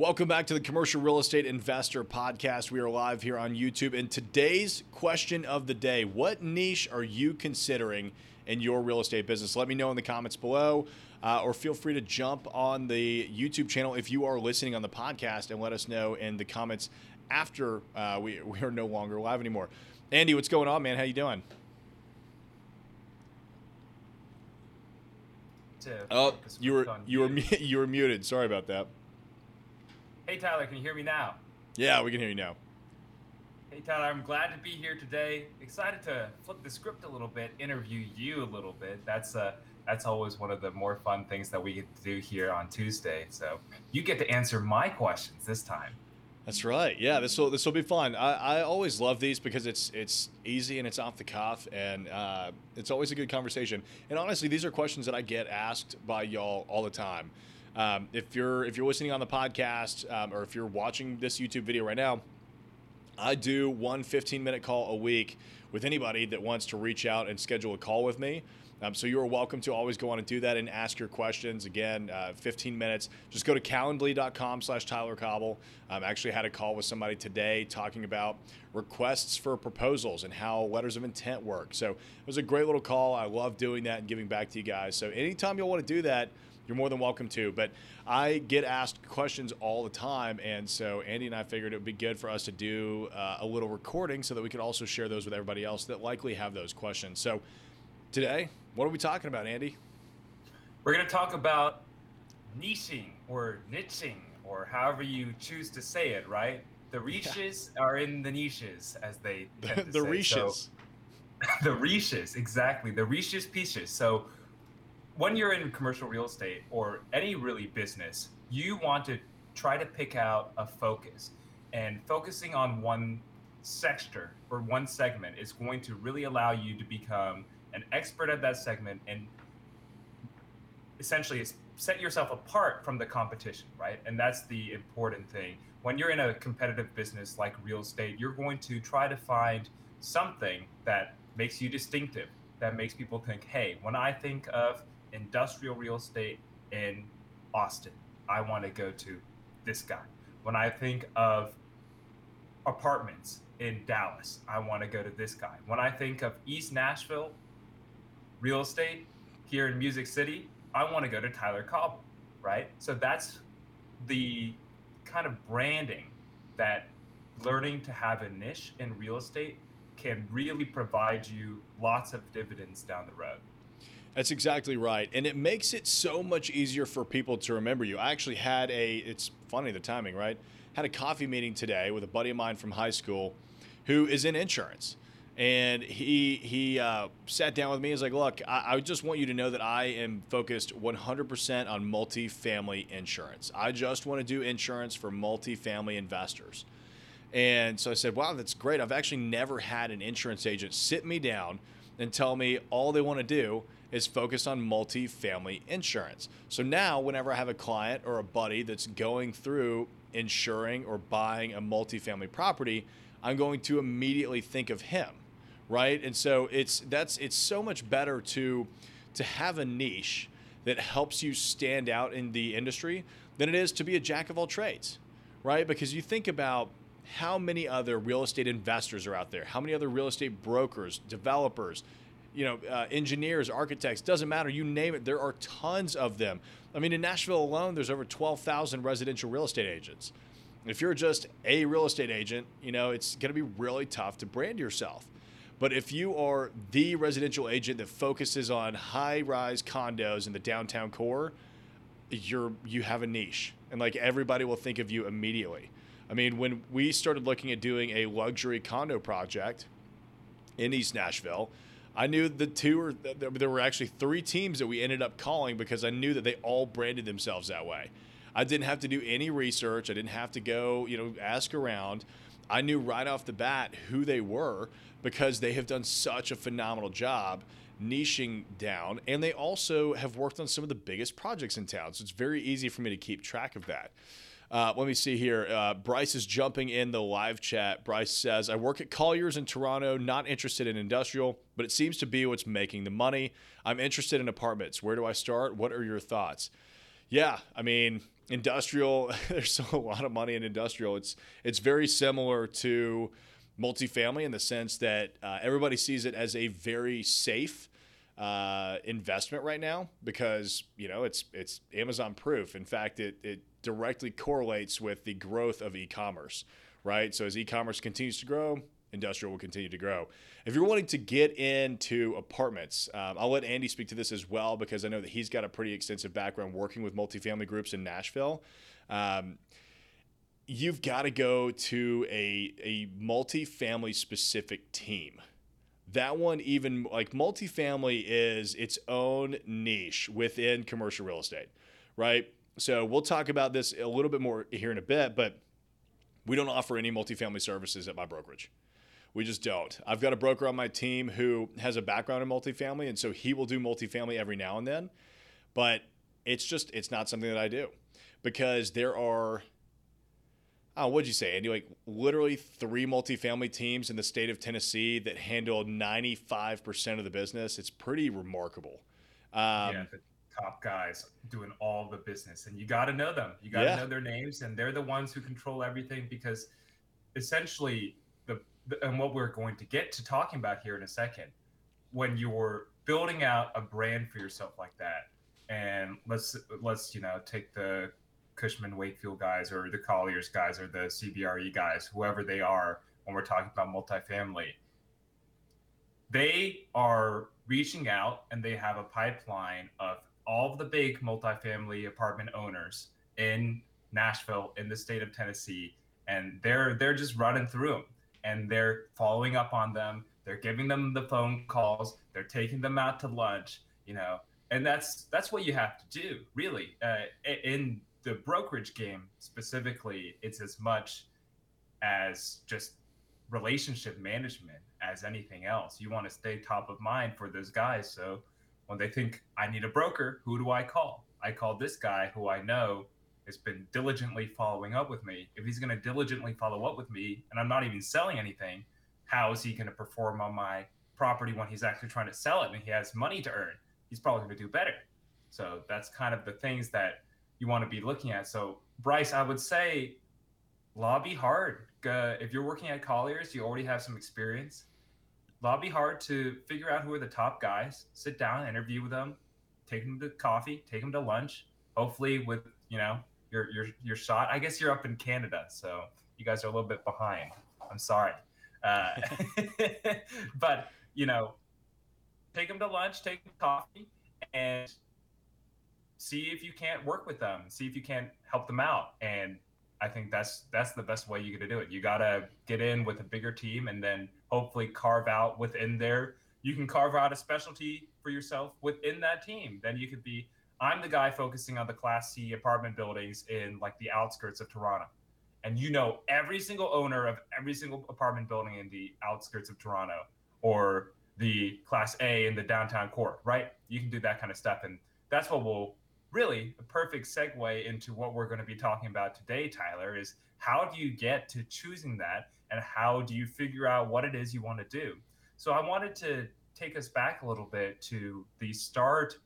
Welcome back to the Commercial Real Estate Investor Podcast. We are live here on YouTube. And today's question of the day What niche are you considering in your real estate business? Let me know in the comments below, uh, or feel free to jump on the YouTube channel if you are listening on the podcast and let us know in the comments after uh, we, we are no longer live anymore. Andy, what's going on, man? How you doing? Oh, you were you were you were muted. Sorry about that. Hey, Tyler, can you hear me now? Yeah, we can hear you now. Hey, Tyler, I'm glad to be here today. Excited to flip the script a little bit, interview you a little bit. That's uh, that's always one of the more fun things that we get to do here on Tuesday. So you get to answer my questions this time. That's right. Yeah, this will this will be fun. I, I always love these because it's it's easy and it's off the cuff and uh, it's always a good conversation. And honestly, these are questions that I get asked by y'all all the time. Um, if you're if you're listening on the podcast um, or if you're watching this YouTube video right now, I do one 15 minute call a week with anybody that wants to reach out and schedule a call with me. Um, so you're welcome to always go on and do that and ask your questions. Again, uh, 15 minutes. Just go to calendly.com slash Tyler Cauble. Um, actually had a call with somebody today talking about requests for proposals and how letters of intent work. So it was a great little call. I love doing that and giving back to you guys. So anytime you'll want to do that, you're more than welcome to. But I get asked questions all the time, and so Andy and I figured it would be good for us to do uh, a little recording so that we could also share those with everybody else that likely have those questions. So today, what are we talking about, Andy? We're going to talk about niching or niching or however you choose to say it, right? The reaches yeah. are in the niches, as they the say. reaches. So, the reaches, exactly. The reaches pieces. So when you're in commercial real estate or any really business, you want to try to pick out a focus. And focusing on one sector or one segment is going to really allow you to become an expert at that segment and essentially set yourself apart from the competition, right? And that's the important thing. When you're in a competitive business like real estate, you're going to try to find something that makes you distinctive, that makes people think, hey, when I think of industrial real estate in Austin, I want to go to this guy. When I think of apartments in Dallas, I want to go to this guy. When I think of East Nashville real estate here in Music City, I want to go to Tyler Cauble, right? So that's the kind of branding that learning to have a niche in real estate can really provide you lots of dividends down the road. That's exactly right. And it makes it so much easier for people to remember you. I actually had a, it's funny the timing, right? Had a coffee meeting today with a buddy of mine from high school who is in insurance. And he he uh, sat down with me. He's like, "Look, I, I just want you to know that I am focused 100% on multifamily insurance. I just want to do insurance for multifamily investors." And so I said, "Wow, that's great. I've actually never had an insurance agent sit me down and tell me all they want to do is focused on multi-family insurance. So now, whenever I have a client or a buddy that's going through insuring or buying a multi-family property, I'm going to immediately think of him, right? And so it's that's it's so much better to to have a niche that helps you stand out in the industry than it is to be a jack of all trades, right? Because you think about how many other real estate investors are out there, how many other real estate brokers, developers, you know, uh, engineers, architects, doesn't matter. You name it. There are tons of them. I mean, in Nashville alone, there's over 12,000 residential real estate agents. If you're just a real estate agent, you know, it's going to be really tough to brand yourself. But if you are the residential agent that focuses on high-rise condos in the downtown core, you're you have a niche, and like everybody will think of you immediately. I mean, when we started looking at doing a luxury condo project in East Nashville, I knew the two or there were actually three teams that we ended up calling because I knew that they all branded themselves that way. I didn't have to do any research. I didn't have to go, you know, ask around. I knew right off the bat who they were because they have done such a phenomenal job niching down and they also have worked on some of the biggest projects in town. So it's very easy for me to keep track of that. Uh, let me see here. Uh, Bryce is jumping in the live chat. Bryce says, I work at Colliers in Toronto, not interested in industrial, but it seems to be what's making the money. I'm interested in apartments. Where do I start? What are your thoughts? Yeah, I mean, industrial, there's a lot of money in industrial. It's it's very similar to multifamily in the sense that uh, everybody sees it as a very safe uh, investment right now because you know it's it's Amazon proof. In fact, it it directly correlates with the growth of e-commerce, right? So as e-commerce continues to grow, industrial will continue to grow. If you're wanting to get into apartments, um, I'll let Andy speak to this as well because I know that he's got a pretty extensive background working with multifamily groups in Nashville. Um, you've got to go to a, a multifamily specific team. That one, even like multifamily, is its own niche within commercial real estate, right? So we'll talk about this a little bit more here in a bit, but we don't offer any multifamily services at my brokerage. We just don't. I've got a broker on my team who has a background in multifamily, and so he will do multifamily every now and then. But it's just it's not something that I do because there are oh, what'd you say, Andy? Like literally three multifamily teams in the state of Tennessee that handle 95% of the business. It's pretty remarkable. Um, yeah, top guys doing all the business, and you got to know them. You got to yeah. know their names, and they're the ones who control everything because essentially the and what we're going to get to talking about here in a second, when you're building out a brand for yourself like that, and let's let's you know take the Cushman Wakefield guys or the Colliers guys or the CBRE guys, whoever they are, when we're talking about multifamily, they are reaching out and they have a pipeline of all of the big multifamily apartment owners in Nashville, in the state of Tennessee, and they're they're just running through them and they're following up on them. They're giving them the phone calls. They're taking them out to lunch. You know, and that's that's what you have to do, really. Uh, in the brokerage game specifically, it's as much as just relationship management as anything else. You want to stay top of mind for those guys. So when they think I need a broker, who do I call? I call this guy who I know has been diligently following up with me. If he's going to diligently follow up with me and I'm not even selling anything, how is he going to perform on my property when he's actually trying to sell it and he has money to earn? He's probably going to do better. So that's kind of the things that you want to be looking at. So, Bryce, I would say lobby hard. If you're working at Colliers, you already have some experience. Lobby hard to figure out who are the top guys, sit down, interview with them, take them to coffee, take them to lunch, hopefully with, you know, your your your shot. I guess you're up in Canada, so you guys are a little bit behind. I'm sorry, uh, but you know, take them to lunch, take them coffee, and see if you can't work with them. See if you can't help them out. And I think that's that's the best way you got to do it. You got to get in with a bigger team, and then hopefully carve out within there. You can carve out a specialty for yourself within that team. Then you could be I'm the guy focusing on the Class C apartment buildings in like the outskirts of Toronto. And you know every single owner of every single apartment building in the outskirts of Toronto or the Class A in the downtown core, right? You can do that kind of stuff. And that's what will really a perfect segue into what we're going to be talking about today, Tyler, is how do you get to choosing that and how do you figure out what it is you want to do? So I wanted to take us back a little bit to the start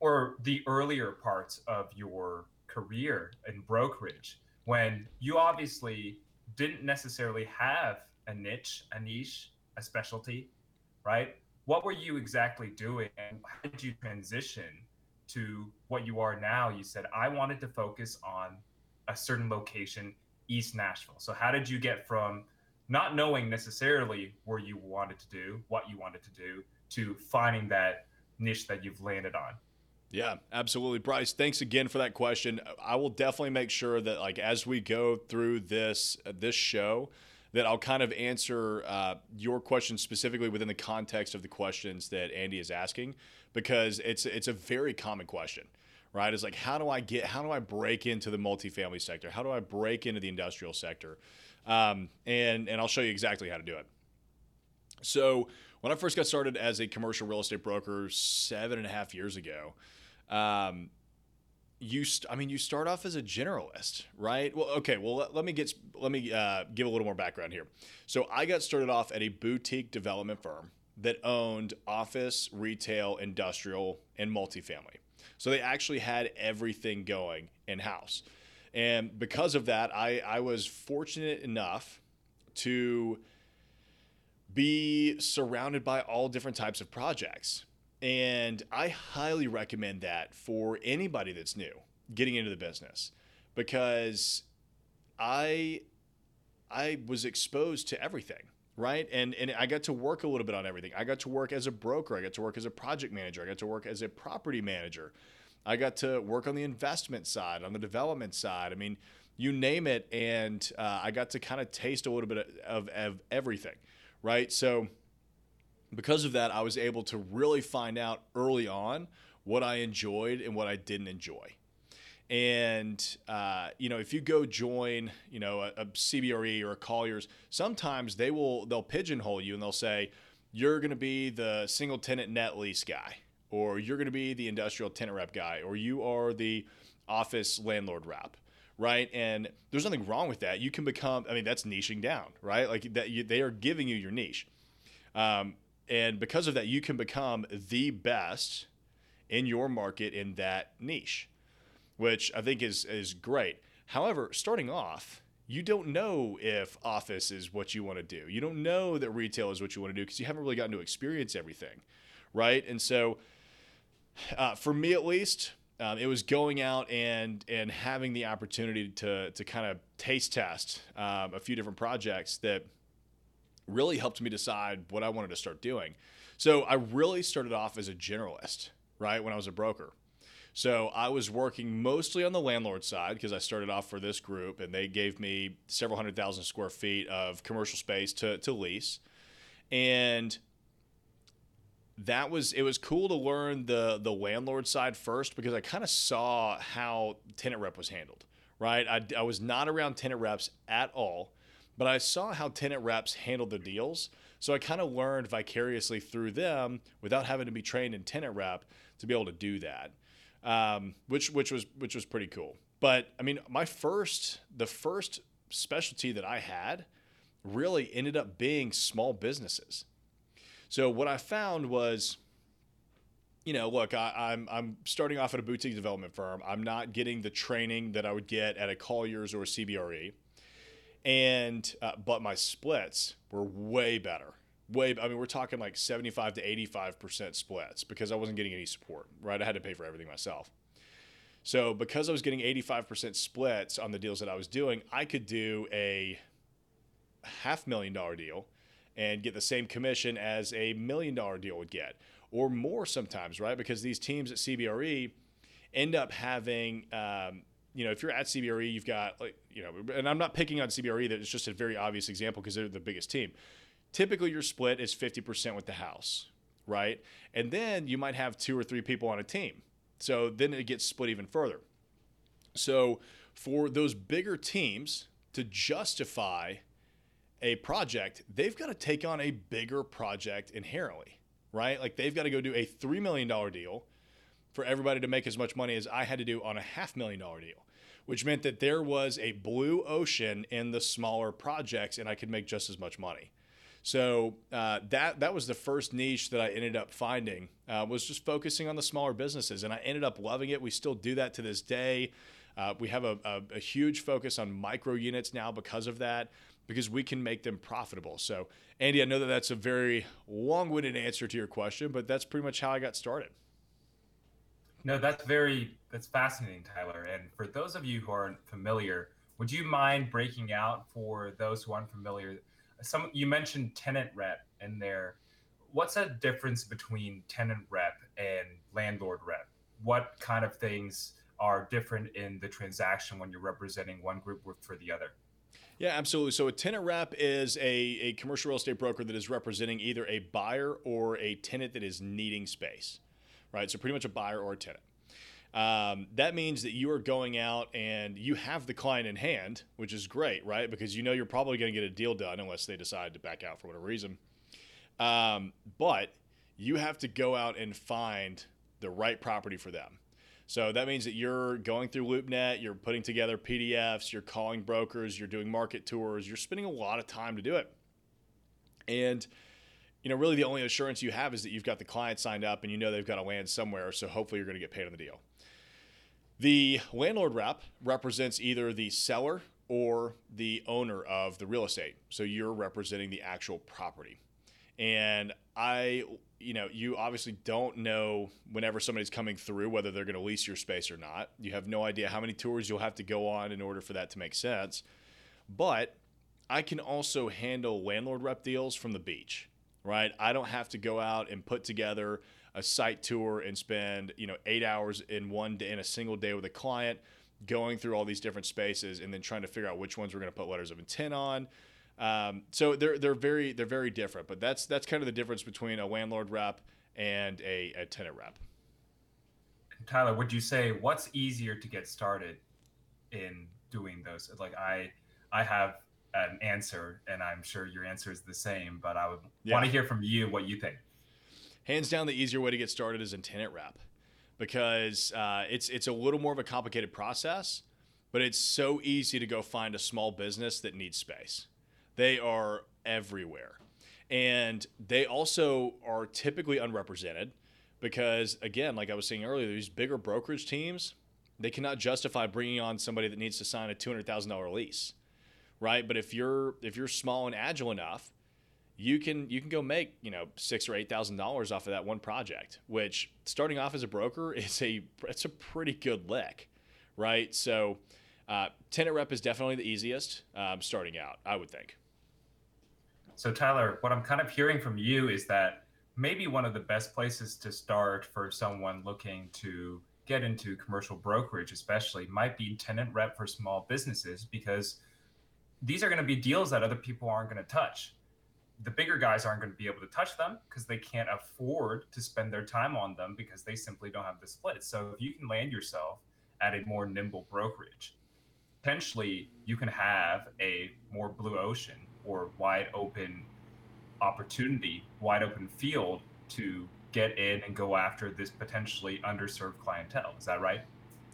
or the earlier parts of your career in brokerage when you obviously didn't necessarily have a niche, a niche, a specialty, right? What were you exactly doing and how did you transition to what you are now? You said, I wanted to focus on a certain location, East Nashville. So, how did you get from not knowing necessarily where you wanted to do, what you wanted to do, to finding that niche that you've landed on? Yeah, absolutely. Bryce, thanks again for that question. I will definitely make sure that like as we go through this uh, this show that I'll kind of answer uh, your question specifically within the context of the questions that Andy is asking because it's it's a very common question. Right? It's like how do I get how do I break into the multifamily sector? How do I break into the industrial sector? Um, and and I'll show you exactly how to do it. So when I first got started as a commercial real estate broker seven and a half years ago, um, you st- I mean you start off as a generalist, right? Well, okay. Well, let, let me get let me uh, give a little more background here. So I got started off at a boutique development firm that owned office, retail, industrial, and multifamily. So they actually had everything going in house. And because of that, I, I was fortunate enough to be surrounded by all different types of projects. And I highly recommend that for anybody that's new getting into the business because I I was exposed to everything, right? And and I got to work a little bit on everything. I got to work as a broker, I got to work as a project manager, I got to work as a property manager. I got to work on the investment side, on the development side. I mean, you name it, and uh, I got to kind of taste a little bit of, of everything, right? So because of that, I was able to really find out early on what I enjoyed and what I didn't enjoy. And uh, you know, if you go join, you know, a, a CBRE or a Colliers, sometimes they will they'll pigeonhole you and they'll say you're going to be the single tenant net lease guy, or you're going to be the industrial tenant rep guy, or you are the office landlord rep, right? And there's nothing wrong with that. You can become, I mean, that's niching down, right? Like that, you, they are giving you your niche. Um, and because of that, you can become the best in your market in that niche, which I think is is great. However, starting off, you don't know if office is what you want to do. You don't know that retail is what you want to do because you haven't really gotten to experience everything, right? And so, uh, for me at least, um, it was going out and and having the opportunity to to kind of taste test um, a few different projects that really helped me decide what I wanted to start doing. So I really started off as a generalist, right, when I was a broker. So I was working mostly on the landlord side because I started off for this group and they gave me several hundred thousand square feet of commercial space to, to lease. And that was it was cool to learn the the landlord side first because I kind of saw how tenant rep was handled, right? I, I was not around tenant reps at all but I saw how tenant reps handled the deals. So I kind of learned vicariously through them without having to be trained in tenant rep to be able to do that, um, which which was which was pretty cool. But I mean, my first the first specialty that I had really ended up being small businesses. So what I found was, you know, look, I, am I'm, I'm starting off at a boutique development firm. I'm not getting the training that I would get at a Colliers or a CBRE and uh, but my splits were way better way i mean we're talking like 75 to 85% splits because i wasn't getting any support right? I had to pay for everything myself. So because i was getting 85% splits on the deals that i was doing i could do a half million dollar deal and get the same commission as a million dollar deal would get or more sometimes right? Because these teams at cbre end up having um, you know, if you're at CBRE, you've got like, you know, and I'm not picking on CBRE, that it's just a very obvious example because they're the biggest team. Typically, your split is 50% with the house, right? And then you might have two or three people on a team. So then it gets split even further. So for those bigger teams to justify a project, they've got to take on a bigger project inherently, right? Like they've got to go do a $3 million deal for everybody to make as much money as I had to do on a half million dollar deal which meant that there was a blue ocean in the smaller projects and I could make just as much money. So uh, that that was the first niche that I ended up finding uh, was just focusing on the smaller businesses, and I ended up loving it. We still do that to this day. Uh, we have a, a, a, huge focus on micro units now because of that, because we can make them profitable. So, Andy, I know that that's a very long-winded answer to your question, but that's pretty much how I got started. No, that's very that's fascinating, Tyler. And for those of you who aren't familiar, would you mind breaking out for those who aren't familiar? Some you mentioned tenant rep in there. What's the difference between tenant rep and landlord rep? What kind of things are different in the transaction when you're representing one group for the other? Yeah, absolutely. So a tenant rep is a, a commercial real estate broker that is representing either a buyer or a tenant that is needing space right? So pretty much a buyer or a tenant. Um, that means that you are going out and you have the client in hand, which is great, right? Because you know you're probably going to get a deal done unless they decide to back out for whatever reason. Um, but you have to go out and find the right property for them. So that means that you're going through LoopNet, you're putting together PDFs, you're calling brokers, you're doing market tours, you're spending a lot of time to do it. And you know, really the only assurance you have is that you've got the client signed up and you know they've got to land somewhere. So hopefully you're going to get paid on the deal. The landlord rep represents either the seller or the owner of the real estate. So you're representing the actual property. And I, you know, you obviously don't know whenever somebody's coming through whether they're going to lease your space or not. You have no idea how many tours you'll have to go on in order for that to make sense. But I can also handle landlord rep deals from the beach, right? I don't have to go out and put together a site tour and spend, you know, 8 hours in one day in a single day with a client going through all these different spaces and then trying to figure out which ones we're going to put letters of intent on. Um, so they're they're very they're very different, but that's that's kind of the difference between a landlord rep and a, a tenant rep. Tyler, would you say what's easier to get started in doing those? Like I I have an answer, and I'm sure your answer is the same, but I would yeah. want to hear from you what you think. Hands down, the easier way to get started is in tenant rep because uh, it's it's a little more of a complicated process, but it's so easy to go find a small business that needs space. They are everywhere, and they also are typically unrepresented because again, like I was saying earlier, these bigger brokerage teams they cannot justify bringing on somebody that needs to sign a two hundred thousand dollar lease, right? But if you're if you're small and agile enough you can you can go make you know six or eight thousand dollars off of that one project which starting off as a broker is a it's a pretty good lick right? So uh, tenant rep is definitely the easiest um, starting out i would think. So tyler what i'm kind of hearing from you is that maybe one of the best places to start for someone looking to get into commercial brokerage especially might be tenant rep for small businesses because these are going to be deals that other people aren't going to touch the bigger guys aren't going to be able to touch them because they can't afford to spend their time on them because they simply don't have the split. So if you can land yourself at a more nimble brokerage, potentially you can have a more blue ocean or wide open opportunity, wide open field to get in and go after this potentially underserved clientele. Is that right?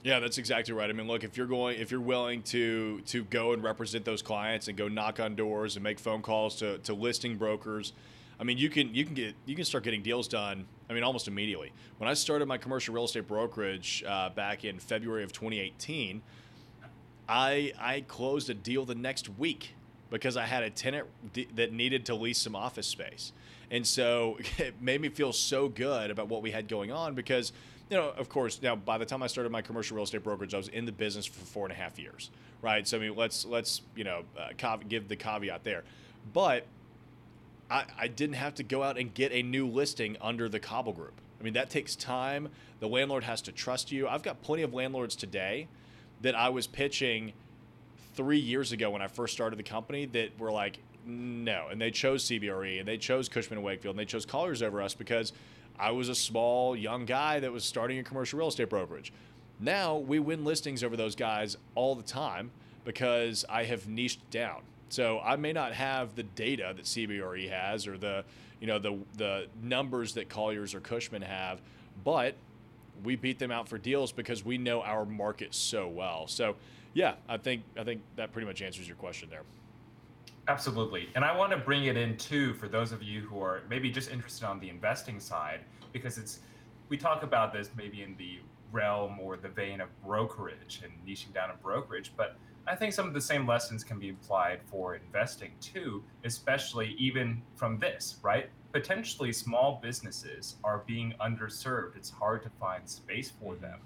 Yeah, that's exactly right. I mean, look, if you're going, if you're willing to to go and represent those clients and go knock on doors and make phone calls to, to listing brokers, I mean, you can you can get you can start getting deals done. I mean, almost immediately. When I started my commercial real estate brokerage uh, back in February of 2018, I I closed a deal the next week because I had a tenant d- that needed to lease some office space, and so it made me feel so good about what we had going on because you know, of course, now by the time I started my commercial real estate brokerage, I was in the business for four and a half years, right? So I mean, let's let's you know uh, give the caveat there, but I, I didn't have to go out and get a new listing under the Cauble Group. I mean, that takes time. The landlord has to trust you. I've got plenty of landlords today that I was pitching three years ago when I first started the company that were like, no, and they chose CBRE and they chose Cushman and Wakefield and they chose Colliers over us because I was a small young guy that was starting a commercial real estate brokerage. Now we win listings over those guys all the time because I have niched down. So I may not have the data that CBRE has or the you know the the numbers that Colliers or Cushman have, but we beat them out for deals because we know our market so well. So yeah, I think I think that pretty much answers your question there. Absolutely. And I want to bring it in too for those of you who are maybe just interested on the investing side, because it's we talk about this maybe in the realm or the vein of brokerage and niching down in brokerage, but I think some of the same lessons can be applied for investing too, especially even from this, right? Potentially small businesses are being underserved. It's hard to find space for mm-hmm. them.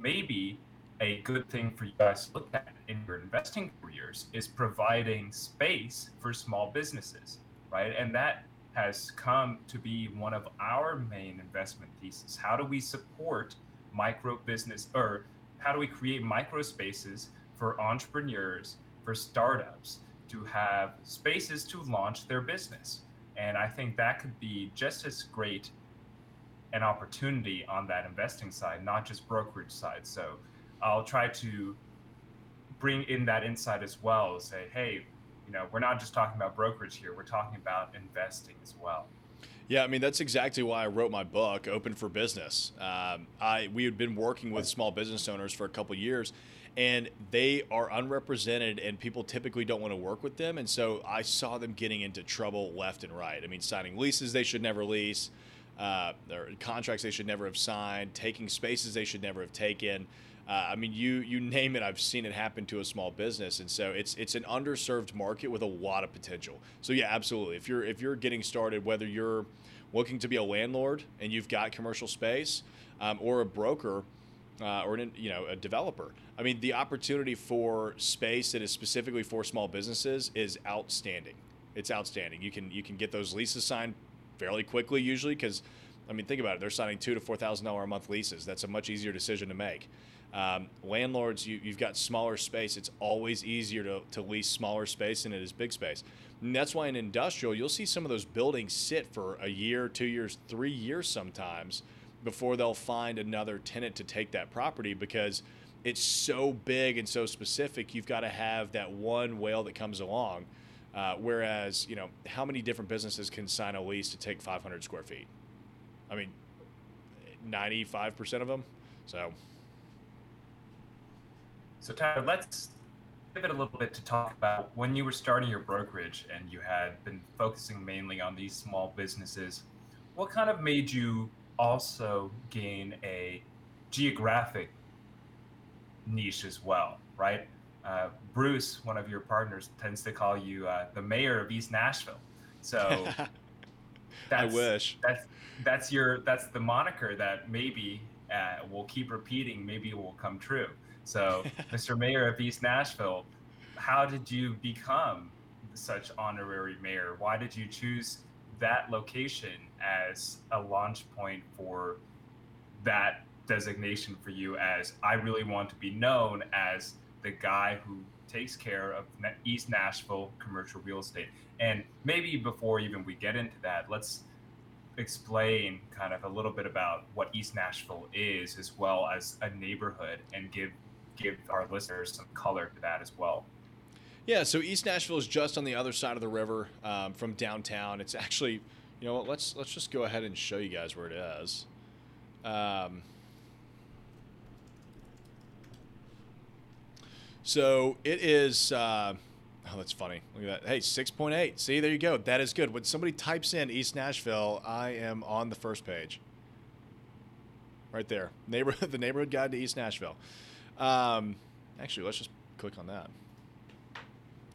Maybe a good thing for you guys to look at in your investing careers is providing space for small businesses, right? And that has come to be one of our main investment theses. How do we support micro business or how do we create micro spaces for entrepreneurs, for startups to have spaces to launch their business? And I think that could be just as great an opportunity on that investing side, not just brokerage side. So I'll try to bring in that insight as well. Say, hey, you know, we're not just talking about brokerage here; we're talking about investing as well. Yeah, I mean that's exactly why I wrote my book, Open for Business. Um, I we had been working with small business owners for a couple years, and they are unrepresented and people typically don't want to work with them and so i saw them getting into trouble left and right i mean signing leases they should never lease uh, contracts they should never have signed taking spaces they should never have taken uh, I mean, you you name it, I've seen it happen to a small business, and so it's it's an underserved market with a lot of potential. So yeah, absolutely. If you're if you're getting started, whether you're looking to be a landlord and you've got commercial space, um, or a broker, uh, or an, you know a developer. I mean, the opportunity for space that is specifically for small businesses is outstanding. It's outstanding. You can you can get those leases signed fairly quickly usually because, I mean, think about it. They're signing two to four thousand dollar a month leases. That's a much easier decision to make. Um, landlords, you, have got smaller space. It's always easier to, to lease smaller space than it is big space. And that's why in industrial, you'll see some of those buildings sit for a year, two years, three years sometimes before they'll find another tenant to take that property because it's so big and so specific. You've got to have that one whale that comes along. Uh, whereas, you know, how many different businesses can sign a lease to take 500 square feet? I mean, 95% of them. So. So Tyler, let's pivot a little bit to talk about when you were starting your brokerage and you had been focusing mainly on these small businesses. What kind of made you also gain a geographic niche as well, right? Uh, Bruce, one of your partners, tends to call you uh, the mayor of East Nashville. So I wish that's that's your that's the moniker that maybe uh, will keep repeating. Maybe it will come true. So, Mr. Mayor of East Nashville, how did you become such honorary mayor? Why did you choose that location as a launch point for that designation for you as I really want to be known as the guy who takes care of East Nashville commercial real estate. And maybe before even we get into that, let's explain kind of a little bit about what East Nashville is as well as a neighborhood and give give our listeners some color to that as well. Yeah, so East Nashville is just on the other side of the river um, from downtown. It's actually, you know what? Let's let's just go ahead and show you guys where it is. Um, so it is. Uh, oh, that's funny. Look at that. Hey, six point eight. See, there you go. That is good. When somebody types in East Nashville, I am on the first page. Right there, neighborhood, the neighborhood guide to East Nashville. Um, actually, let's just click on that.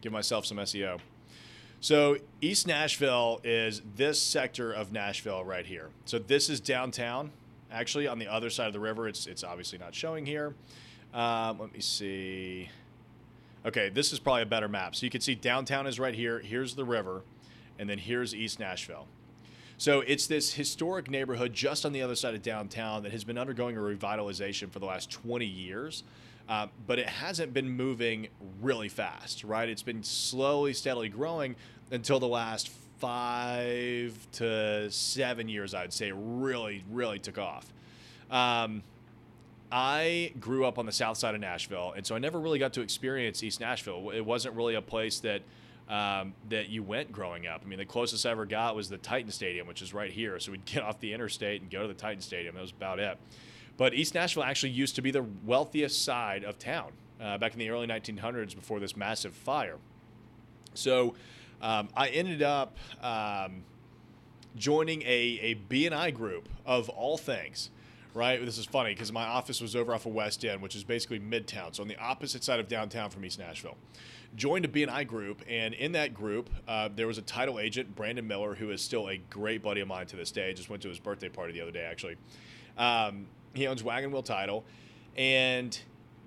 Give myself some SEO. So East Nashville is this sector of Nashville right here. So this is downtown. Actually, on the other side of the river, it's it's obviously not showing here. Um, let me see. Okay, this is probably a better map. So you can see downtown is right here. Here's the river, and then here's East Nashville. So it's this historic neighborhood just on the other side of downtown that has been undergoing a revitalization for the last 20 years. Uh, but it hasn't been moving really fast, right? It's been slowly, steadily growing until the last five to seven years, I'd say, really, really took off. Um, I grew up on the south side of Nashville, and so I never really got to experience East Nashville. It wasn't really a place that um, that you went growing up. I mean, the closest I ever got was the Titan Stadium, which is right here. So we'd get off the interstate and go to the Titan Stadium. That was about it. But East Nashville actually used to be the wealthiest side of town uh, back in the early 1900s before this massive fire. So um, I ended up um, joining a, a BNI group of all things right? This is funny because my office was over off of West End, which is basically Midtown, so on the opposite side of downtown from East Nashville joined a BNI group, and in that group, uh, there was a title agent, Brandon Miller, who is still a great buddy of mine to this day. I just went to his birthday party the other day, actually. Um, he owns Wagon Wheel Title, and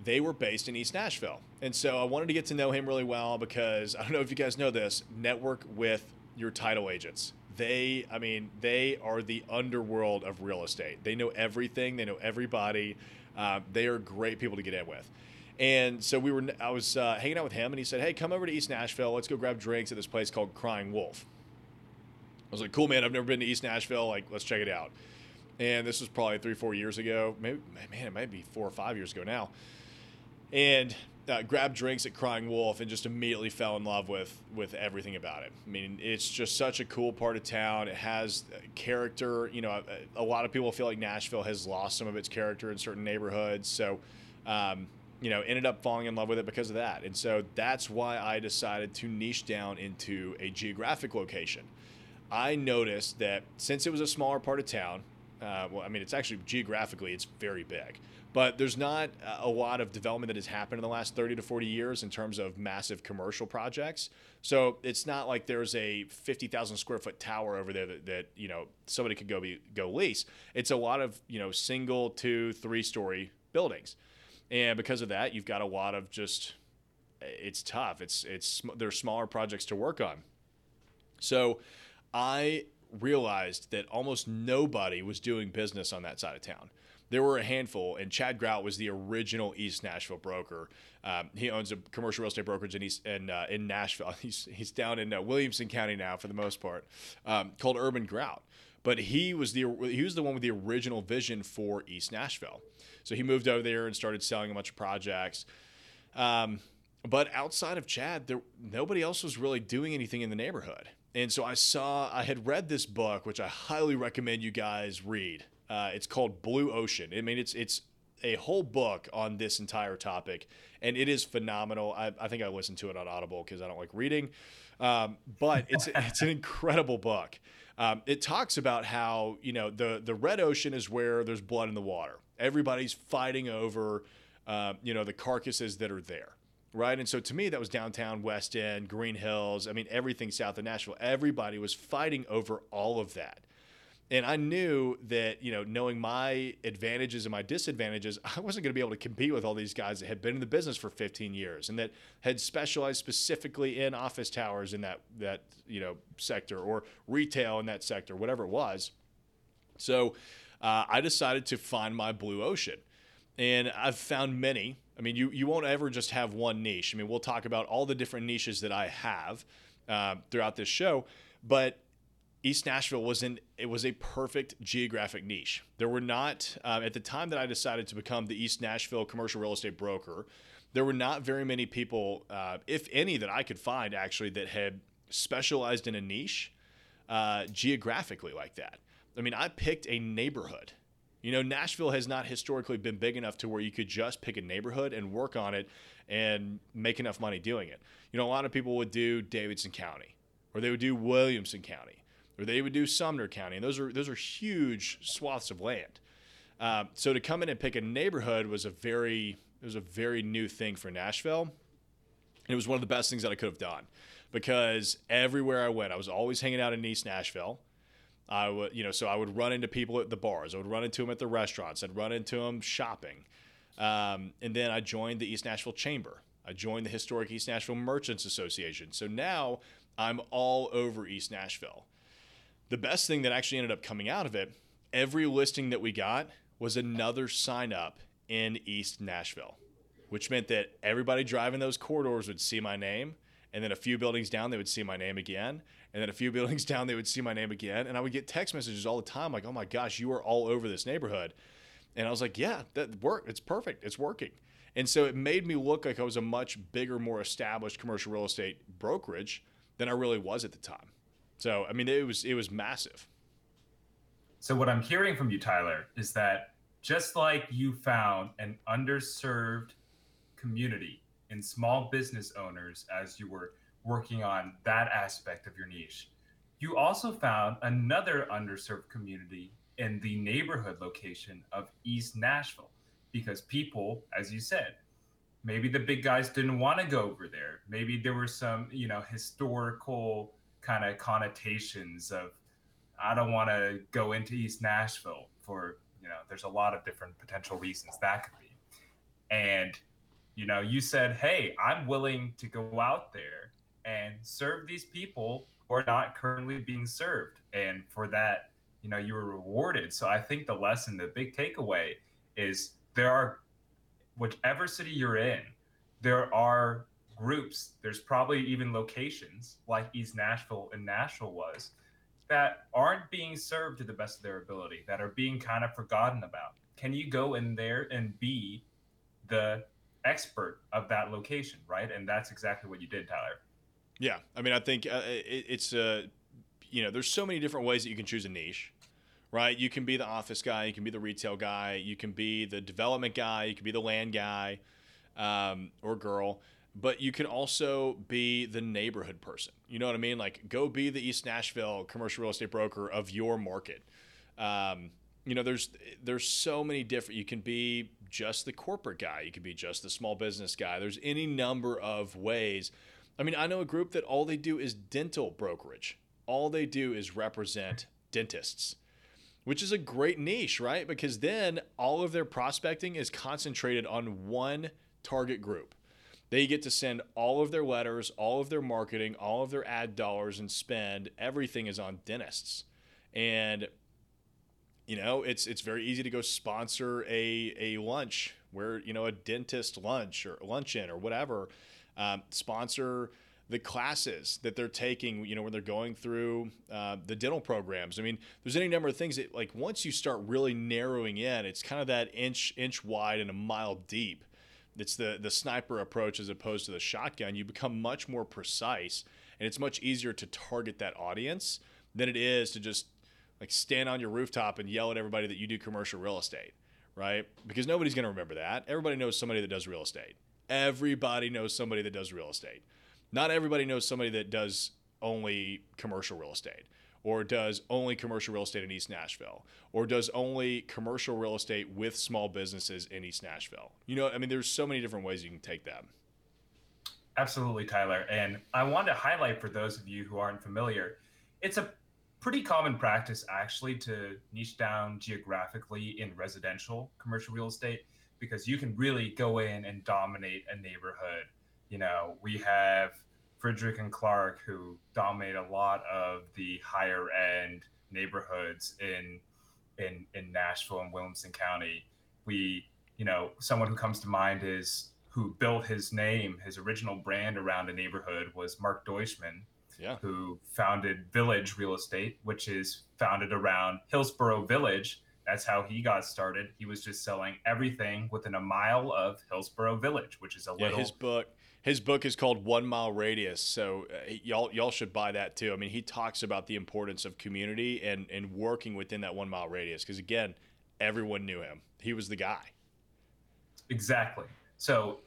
they were based in East Nashville. And so I wanted to get to know him really well because I don't know if you guys know this, network with your title agents. They, I mean, they are the underworld of real estate. They know everything, they know everybody. Uh, they are great people to get in with. And so we were, I was uh, hanging out with him, and he said, "Hey, come over to East Nashville. Let's go grab drinks at this place called Crying Wolf." I was like, "Cool, man. I've never been to East Nashville. Like, let's check it out." And this was probably three, four years ago. Maybe, man, it might be four or five years ago now. And uh, grabbed drinks at Crying Wolf and just immediately fell in love with with everything about it. I mean, it's just such a cool part of town. It has character. You know, a, a lot of people feel like Nashville has lost some of its character in certain neighborhoods. So. Um, you know, ended up falling in love with it because of that. And so that's why I decided to niche down into a geographic location. I noticed that since it was a smaller part of town, uh, well, I mean, it's actually geographically, it's very big, but there's not a lot of development that has happened in the last 30 to 40 years in terms of massive commercial projects. So it's not like there's a 50,000 square foot tower over there that, that, you know somebody could go be go lease. It's a lot of you know single, two, three story buildings, and because of that, you've got a lot of just it's tough. It's it's there's smaller projects to work on. So I realized that almost nobody was doing business on that side of town. There were a handful, and Chad Grout was the original East Nashville broker. Um, he owns a commercial real estate brokerage in East in, uh, in Nashville. He's he's down in uh, Williamson County now for the most part, um, called Urban Grout. But he was the he was the one with the original vision for East Nashville. So he moved over there and started selling a bunch of projects. Um, but outside of Chad, there nobody else was really doing anything in the neighborhood. And so I saw, I had read this book, which I highly recommend you guys read. Uh, it's called Blue Ocean. I mean, it's it's a whole book on this entire topic, and it is phenomenal. I, I think I listened to it on Audible because I don't like reading, um, but it's it's an incredible book. Um, it talks about how you know the the red ocean is where there's blood in the water. Everybody's fighting over uh, you know the carcasses that are there right? And so to me, that was downtown West End, Green Hills. I mean, everything south of Nashville. Everybody was fighting over all of that. And I knew that, you know, knowing my advantages and my disadvantages, I wasn't going to be able to compete with all these guys that had been in the business for 15 years and that had specialized specifically in office towers in that that, you know, sector or retail in that sector, whatever it was. So uh, I decided to find my blue ocean. And I've found many I mean, you, you won't ever just have one niche. I mean, we'll talk about all the different niches that I have uh, throughout this show, but East Nashville was in it was a perfect geographic niche. There were not uh, at the time that I decided to become the East Nashville commercial real estate broker. There were not very many people, uh, if any, that I could find actually that had specialized in a niche uh, geographically like that. I mean, I picked a neighborhood you know, Nashville has not historically been big enough to where you could just pick a neighborhood and work on it and make enough money doing it. You know, a lot of people would do Davidson County, or they would do Williamson County, or they would do Sumner County, and those are those are huge swaths of land. Uh, so to come in and pick a neighborhood was a very it was a very new thing for Nashville. And it was one of the best things that I could have done because everywhere I went, I was always hanging out in East Nashville. I would, you know, so I would run into people at the bars. I would run into them at the restaurants. I'd run into them shopping. Um, and then I joined the East Nashville Chamber. I joined the Historic East Nashville Merchants Association. So now I'm all over East Nashville. The best thing that actually ended up coming out of it, every listing that we got was another sign up in East Nashville, which meant that everybody driving those corridors would see my name. And then a few buildings down, they would see my name again. And then a few buildings down, they would see my name again. And I would get text messages all the time like, oh my gosh, you are all over this neighborhood. And I was like, yeah, that worked. It's perfect. It's working. And so it made me look like I was a much bigger, more established commercial real estate brokerage than I really was at the time. So I mean, it was it was massive. So what I'm hearing from you, Tyler, is that just like you found an underserved community in small business owners as you were working on that aspect of your niche. You also found another underserved community in the neighborhood location of East Nashville because people, as you said, maybe the big guys didn't want to go over there. Maybe there were some, you know, historical kind of connotations of I don't want to go into East Nashville for, you know, there's a lot of different potential reasons that could be. And you know, you said, "Hey, I'm willing to go out there and serve these people who are not currently being served. And for that, you know, you were rewarded. So I think the lesson, the big takeaway is there are, whichever city you're in, there are groups, there's probably even locations like East Nashville and Nashville was that aren't being served to the best of their ability, that are being kind of forgotten about. Can you go in there and be the expert of that location, right? And that's exactly what you did, Tyler. Yeah, I mean, I think uh, it, it's uh, you know, there's so many different ways that you can choose a niche, right? You can be the office guy, you can be the retail guy, you can be the development guy, you can be the land guy. um, or girl. But you can also be the neighborhood person. You know what I mean? Like, go be the East Nashville commercial real estate broker of your market. Um, you know, there's there's so many different. You can be just the corporate guy. You can be just the small business guy. There's any number of ways. I mean, I know a group that all they do is dental brokerage. All they do is represent dentists which is a great niche, right? Because then all of their prospecting is concentrated on one target group. They get to send all of their letters, all of their marketing, all of their ad dollars and spend. Everything is on dentists. And you know, it's it's very easy to go sponsor a a lunch where, you know, a dentist lunch or luncheon or whatever. Um, sponsor the classes that they're taking, you know, when they're going through uh, the dental programs. I mean, there's any number of things that, like, once you start really narrowing in, it's kind of that inch inch wide and a mile deep. It's the the sniper approach as opposed to the shotgun. You become much more precise, and it's much easier to target that audience than it is to just like stand on your rooftop and yell at everybody that you do commercial real estate, right? Because nobody's going to remember that. Everybody knows somebody that does real estate. Everybody knows somebody that does real estate not everybody knows somebody that does only commercial real estate or does only commercial real estate in East Nashville or does only commercial real estate with small businesses in East Nashville. You know, I mean, there's so many different ways you can take that. Absolutely, Tyler. And I want to highlight for those of you who aren't familiar, it's a pretty common practice actually to niche down geographically in residential commercial real estate because you can really go in and dominate a neighborhood you know, we have Fridrich and Clark who dominate a lot of the higher end neighborhoods in in in Nashville and Williamson County. We, you know, someone who comes to mind is who built his name, his original brand around a neighborhood was Mark Deutschmann, yeah. who founded Village Real Estate, which is founded around Hillsboro Village. That's how he got started. He was just selling everything within a mile of Hillsboro Village, which is a yeah, little. His book, his book is called One Mile Radius, so uh, y'all y'all should buy that too. I mean, he talks about the importance of community and and working within that one mile radius because again, everyone knew him. He was the guy. Exactly. So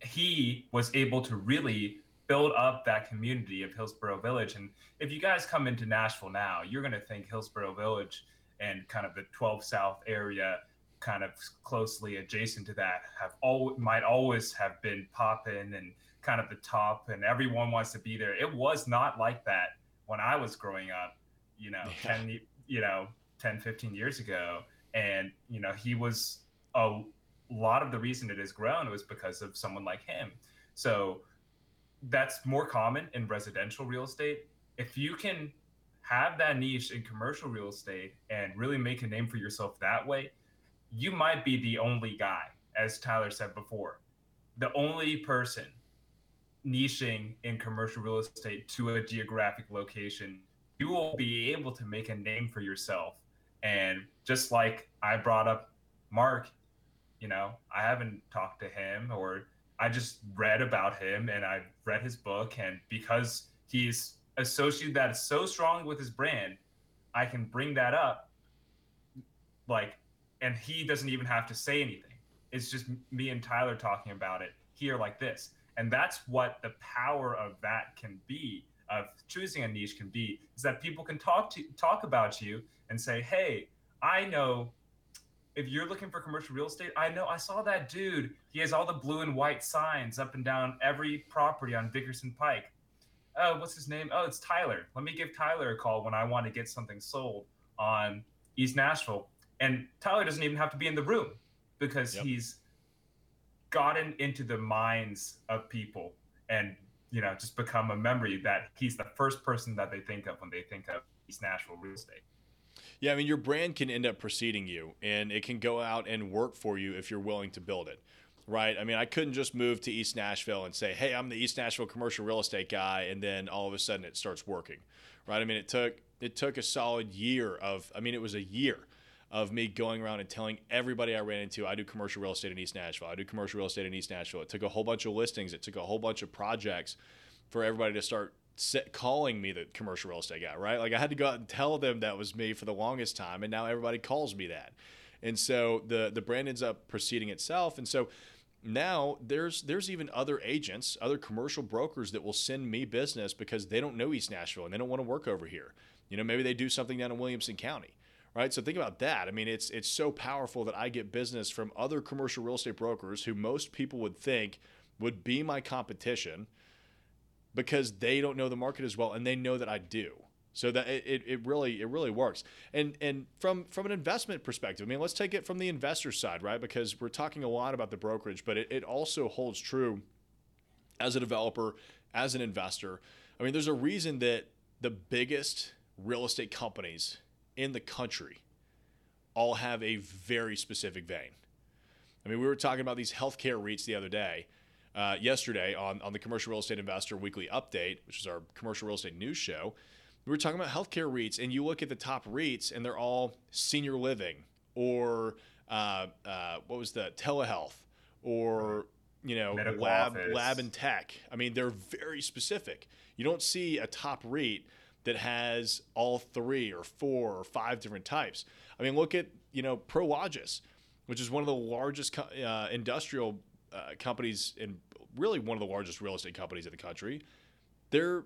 he was able to really build up that community of Hillsboro Village. And if you guys come into Nashville now, you're going to think Hillsboro Village and kind of the 12 South area kind of closely adjacent to that have all might always have been popping and kind of the top and everyone wants to be there. It was not like that when I was growing up, you know, yeah. 10 you know, 10 15 years ago and you know, he was a lot of the reason it has grown was because of someone like him. So that's more common in residential real estate. If you can have that niche in commercial real estate and really make a name for yourself that way, you might be the only guy, as Tyler said before, the only person niching in commercial real estate to a geographic location. You will be able to make a name for yourself. And just like I brought up Mark, you know, I haven't talked to him or I just read about him and I read his book. And because he's associated that so strong with his brand, I can bring that up like and he doesn't even have to say anything. It's just me and Tyler talking about it here like this. And that's what the power of that can be, of choosing a niche can be, is that people can talk to talk about you and say, hey, I know if you're looking for commercial real estate, I know I saw that dude. He has all the blue and white signs up and down every property on Dickerson Pike. Oh, what's his name? Oh, it's Tyler. Let me give Tyler a call when I want to get something sold on East Nashville and Tyler doesn't even have to be in the room because yep. he's gotten into the minds of people and you know just become a memory that he's the first person that they think of when they think of East Nashville real estate. Yeah, I mean your brand can end up preceding you and it can go out and work for you if you're willing to build it. Right? I mean, I couldn't just move to East Nashville and say, "Hey, I'm the East Nashville commercial real estate guy," and then all of a sudden it starts working. Right? I mean, it took it took a solid year of I mean, it was a year of me going around and telling everybody I ran into, I do commercial real estate in East Nashville. I do commercial real estate in East Nashville. It took a whole bunch of listings. It took a whole bunch of projects for everybody to start calling me the commercial real estate guy, right? Like I had to go out and tell them that was me for the longest time, and now everybody calls me that. And so the the brand ends up preceding itself. And so now there's there's even other agents, other commercial brokers that will send me business because they don't know East Nashville and they don't want to work over here. You know, maybe they do something down in Williamson County, right? So think about that. I mean, it's it's so powerful that I get business from other commercial real estate brokers who most people would think would be my competition because they don't know the market as well and they know that I do. So that it, it really it really works. And and from from an investment perspective, I mean, let's take it from the investor side, right? Because we're talking a lot about the brokerage, but it, it also holds true as a developer, as an investor. I mean, there's a reason that the biggest real estate companies in the country all have a very specific vein. I mean, we were talking about these healthcare REITs the other day, uh, yesterday on, on the Commercial Real Estate Investor Weekly Update, which is our commercial real estate news show. We were talking about healthcare REITs, and you look at the top REITs, and they're all senior living or uh, uh, what was the telehealth or you know Medical lab office. lab and tech. I mean, they're very specific. You don't see a top REIT that has all three or four or five different types. I mean, look at you know Prologis, which is one of the largest uh, industrial uh, companies and really one of the largest real estate companies in the country. They're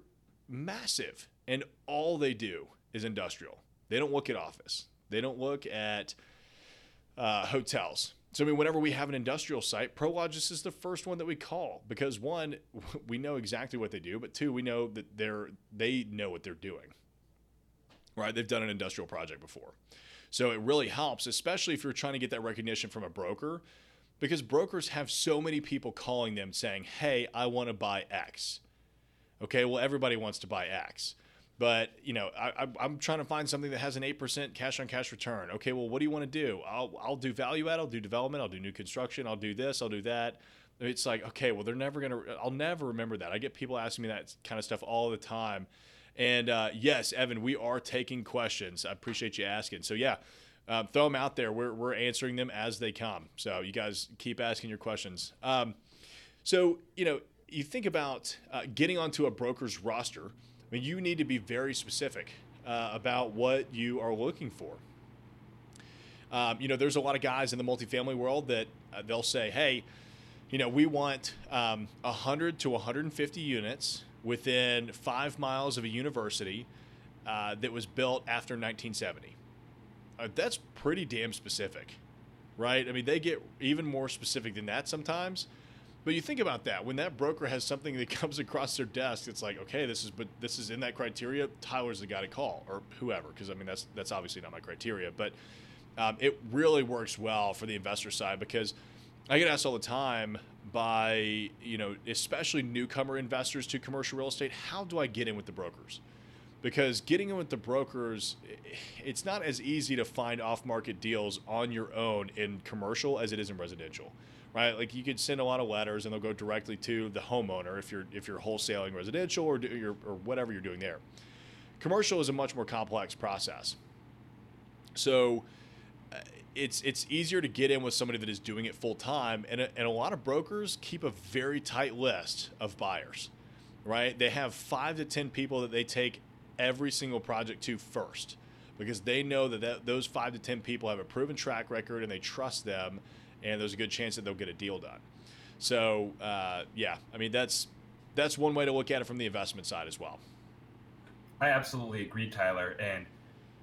massive, and all they do is industrial. They don't look at office. They don't look at uh, hotels. So I mean, whenever we have an industrial site, Prologis is the first one that we call because one, we know exactly what they do, but two, we know that they're they know what they're doing. Right? They've done an industrial project before. So it really helps, especially if you're trying to get that recognition from a broker, because brokers have so many people calling them saying, "Hey, I want to buy X." Okay, well, everybody wants to buy X. But you know, I, I'm trying to find something that has an eight percent cash on cash return. Okay, well, what do you want to do? I'll I'll do value add. I'll do development. I'll do new construction. I'll do this. I'll do that. It's like okay, well, they're never gonna. I'll never remember that. I get people asking me that kind of stuff all the time. And uh, yes, Evan, we are taking questions. I appreciate you asking. So yeah, um, throw them out there. We're we're answering them as they come. So you guys keep asking your questions. Um, so you know, you think about uh, getting onto a broker's roster. I mean, you need to be very specific uh, about what you are looking for. Um, you know, there's a lot of guys in the multifamily world that uh, they'll say, "Hey, you know, we want um, 100 to 150 units within five miles of a university uh, that was built after 1970." Uh, that's pretty damn specific, right? I mean, they get even more specific than that sometimes. But you think about that when that broker has something that comes across their desk, it's like, okay, this is but this is in that criteria. Tyler's the guy to call, or whoever, because I mean that's that's obviously not my criteria. But um, it really works well for the investor side because I get asked all the time by you know especially newcomer investors to commercial real estate, how do I get in with the brokers? Because getting in with the brokers, it's not as easy to find off-market deals on your own in commercial as it is in residential right? Like you could send a lot of letters and they'll go directly to the homeowner if you're if you're wholesaling residential or do, you're, or whatever you're doing there. Commercial is a much more complex process. So uh, it's it's easier to get in with somebody that is doing it full time, and a, and a lot of brokers keep a very tight list of buyers, right? They have five to ten people that they take every single project to first, because they know that, that those five to ten people have a proven track record and they trust them, and there's a good chance that they'll get a deal done. So uh, yeah, I mean that's that's one way to look at it from the investment side as well. I absolutely agree, Tyler. And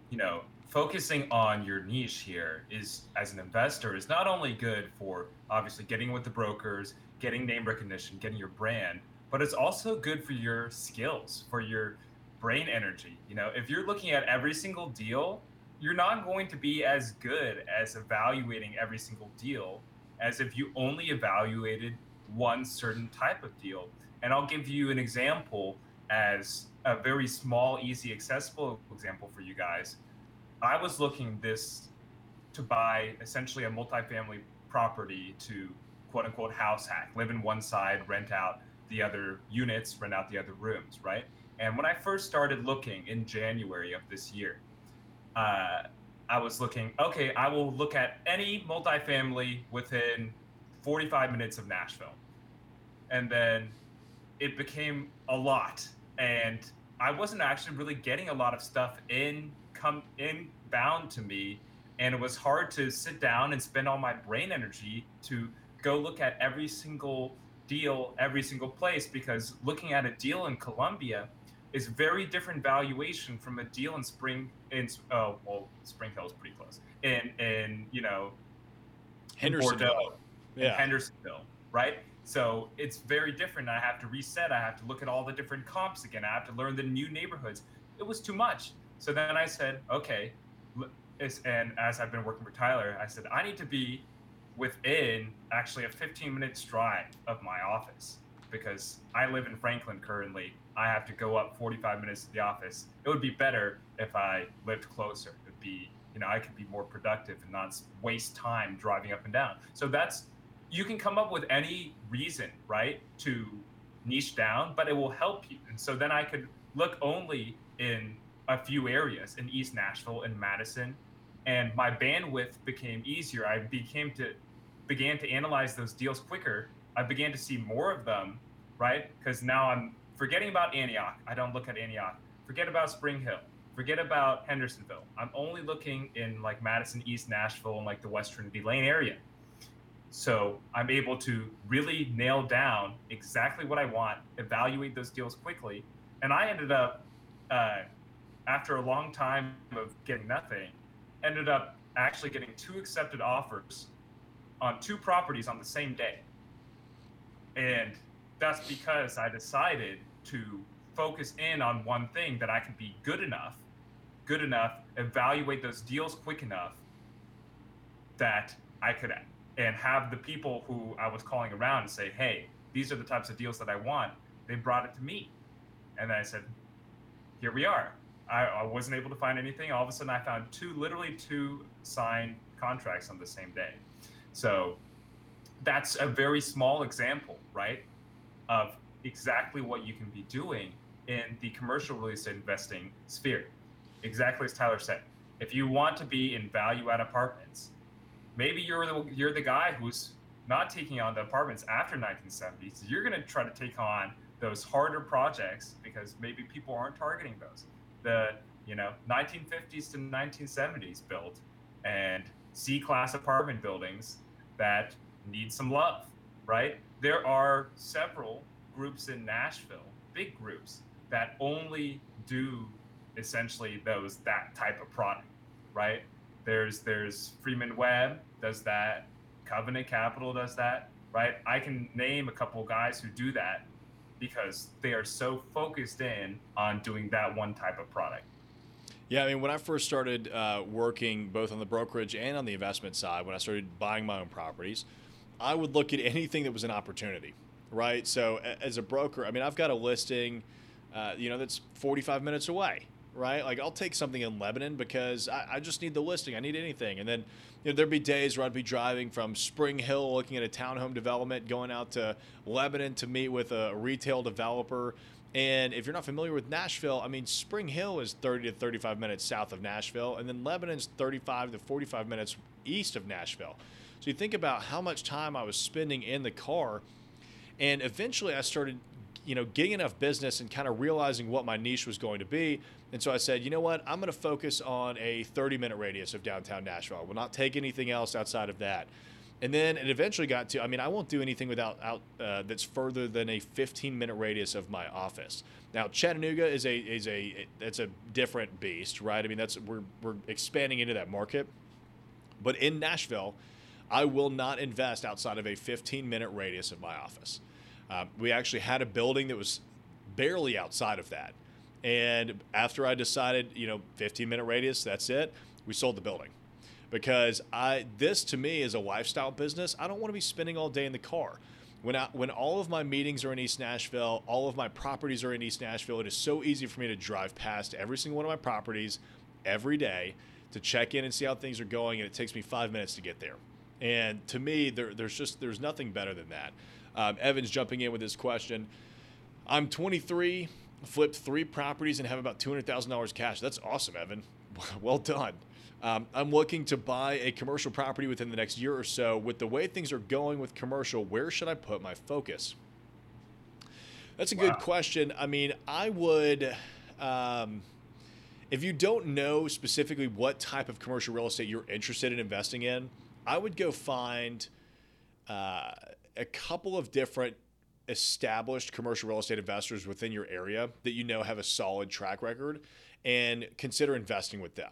you know, focusing on your niche here is as an investor is not only good for obviously getting with the brokers, getting name recognition, getting your brand, but it's also good for your skills, for your brain energy. You know, if you're looking at every single deal, you're not going to be as good as evaluating every single deal as if you only evaluated one certain type of deal. And I'll give you an example as a very small, easy, accessible example for you guys. I was looking this to buy essentially a multifamily property to quote unquote house hack, live in one side, rent out the other units, rent out the other rooms, right? And when I first started looking in January of this year, uh, I was looking, okay, I will look at any multifamily within 45 minutes of Nashville. And then it became a lot. And I wasn't actually really getting a lot of stuff in come inbound to me. And it was hard to sit down and spend all my brain energy to go look at every single deal, every single place, because looking at a deal in Columbia is very different valuation from a deal in Spring in uh, well Spring Hill is pretty close in in you know Hendersonville. Bordeaux, yeah. Hendersonville, right? So it's very different. I have to reset. I have to look at all the different comps again. I have to learn the new neighborhoods. It was too much. So then I said, okay, and as I've been working for Tyler, I said I need to be within actually a 15 minutes drive of my office because I live in Franklin currently. I have to go up 45 minutes to the office. It would be better if I lived closer. It would be, you know, I could be more productive and not waste time driving up and down. So that's, you can come up with any reason, right, to niche down, but it will help you. And so then I could look only in a few areas in East Nashville and Madison, and my bandwidth became easier. I became to began to analyze those deals quicker. I began to see more of them, right? Because now I'm forgetting about Antioch. I don't look at Antioch. Forget about Spring Hill. Forget about Hendersonville. I'm only looking in like Madison, East Nashville, and like the West Trinity Lane area. So I'm able to really nail down exactly what I want, evaluate those deals quickly, and I ended up, uh, after a long time of getting nothing, ended up actually getting two accepted offers on two properties on the same day. And that's because I decided to focus in on one thing that I could be good enough, good enough, evaluate those deals quick enough that I could and have the people who I was calling around and say, hey, these are the types of deals that I want. They brought it to me. And then I said, here we are. I, I wasn't able to find anything. All of a sudden, I found two, literally two signed contracts on the same day. So that's a very small example, right, of exactly what you can be doing in the commercial real estate investing sphere. Exactly as Tyler said. If you want to be in value add apartments, maybe you're the you're the guy who's not taking on the apartments after 1970s. You're going to try to take on those harder projects because maybe people aren't targeting those. The you know 1950s to 1970s built and C class apartment buildings that need some love, right? There are several groups in Nashville, big groups, that only do essentially those that type of product, right? There's there's Freeman Webb does that, Covenant Capital does that, right? I can name a couple guys who do that because they are so focused in on doing that one type of product. Yeah, I mean, when I first started uh, working both on the brokerage and on the investment side, when I started buying my own properties, I would look at anything that was an opportunity, right? So as a broker, I mean, I've got a listing, uh, you know, that's 45 minutes away, right? Like I'll take something in Lebanon because I, I just need the listing. I need anything. And then you know, there'd be days where I'd be driving from Spring Hill, looking at a townhome development, going out to Lebanon to meet with a retail developer and if you're not familiar with Nashville, I mean, Spring Hill is 30 to 35 minutes south of Nashville, and then Lebanon's 35 to 45 minutes east of Nashville. So you think about how much time I was spending in the car, and eventually I started, you know, getting enough business and kind of realizing what my niche was going to be. And so I said, you know what, I'm going to focus on a 30 minute radius of downtown Nashville. I will not take anything else outside of that. And then it eventually got to, I mean, I won't do anything without out uh, that's further than a 15 minute radius of my office. Now, Chattanooga is a is a it's a different beast, right? I mean, that's we're we're expanding into that market. But in Nashville, I will not invest outside of a 15 minute radius of my office. Uh, we actually had a building that was barely outside of that. And after I decided, you know, 15 minute radius, that's it, we sold the building because I this to me is a lifestyle business. I don't want to be spending all day in the car. When I, when all of my meetings are in East Nashville, all of my properties are in East Nashville, it is so easy for me to drive past every single one of my properties every day to check in and see how things are going, and it takes me five minutes to get there. And to me, there, there's just there's nothing better than that. Um, Evan's jumping in with this question. I'm 23, flipped three properties, and have about $200,000 cash. That's awesome, Evan. well done. Um, I'm looking to buy a commercial property within the next year or so. With the way things are going with commercial, where should I put my focus? That's a wow. good question. I mean, I would, um, if you don't know specifically what type of commercial real estate you're interested in investing in, I would go find uh, a couple of different established commercial real estate investors within your area that you know have a solid track record and consider investing with them.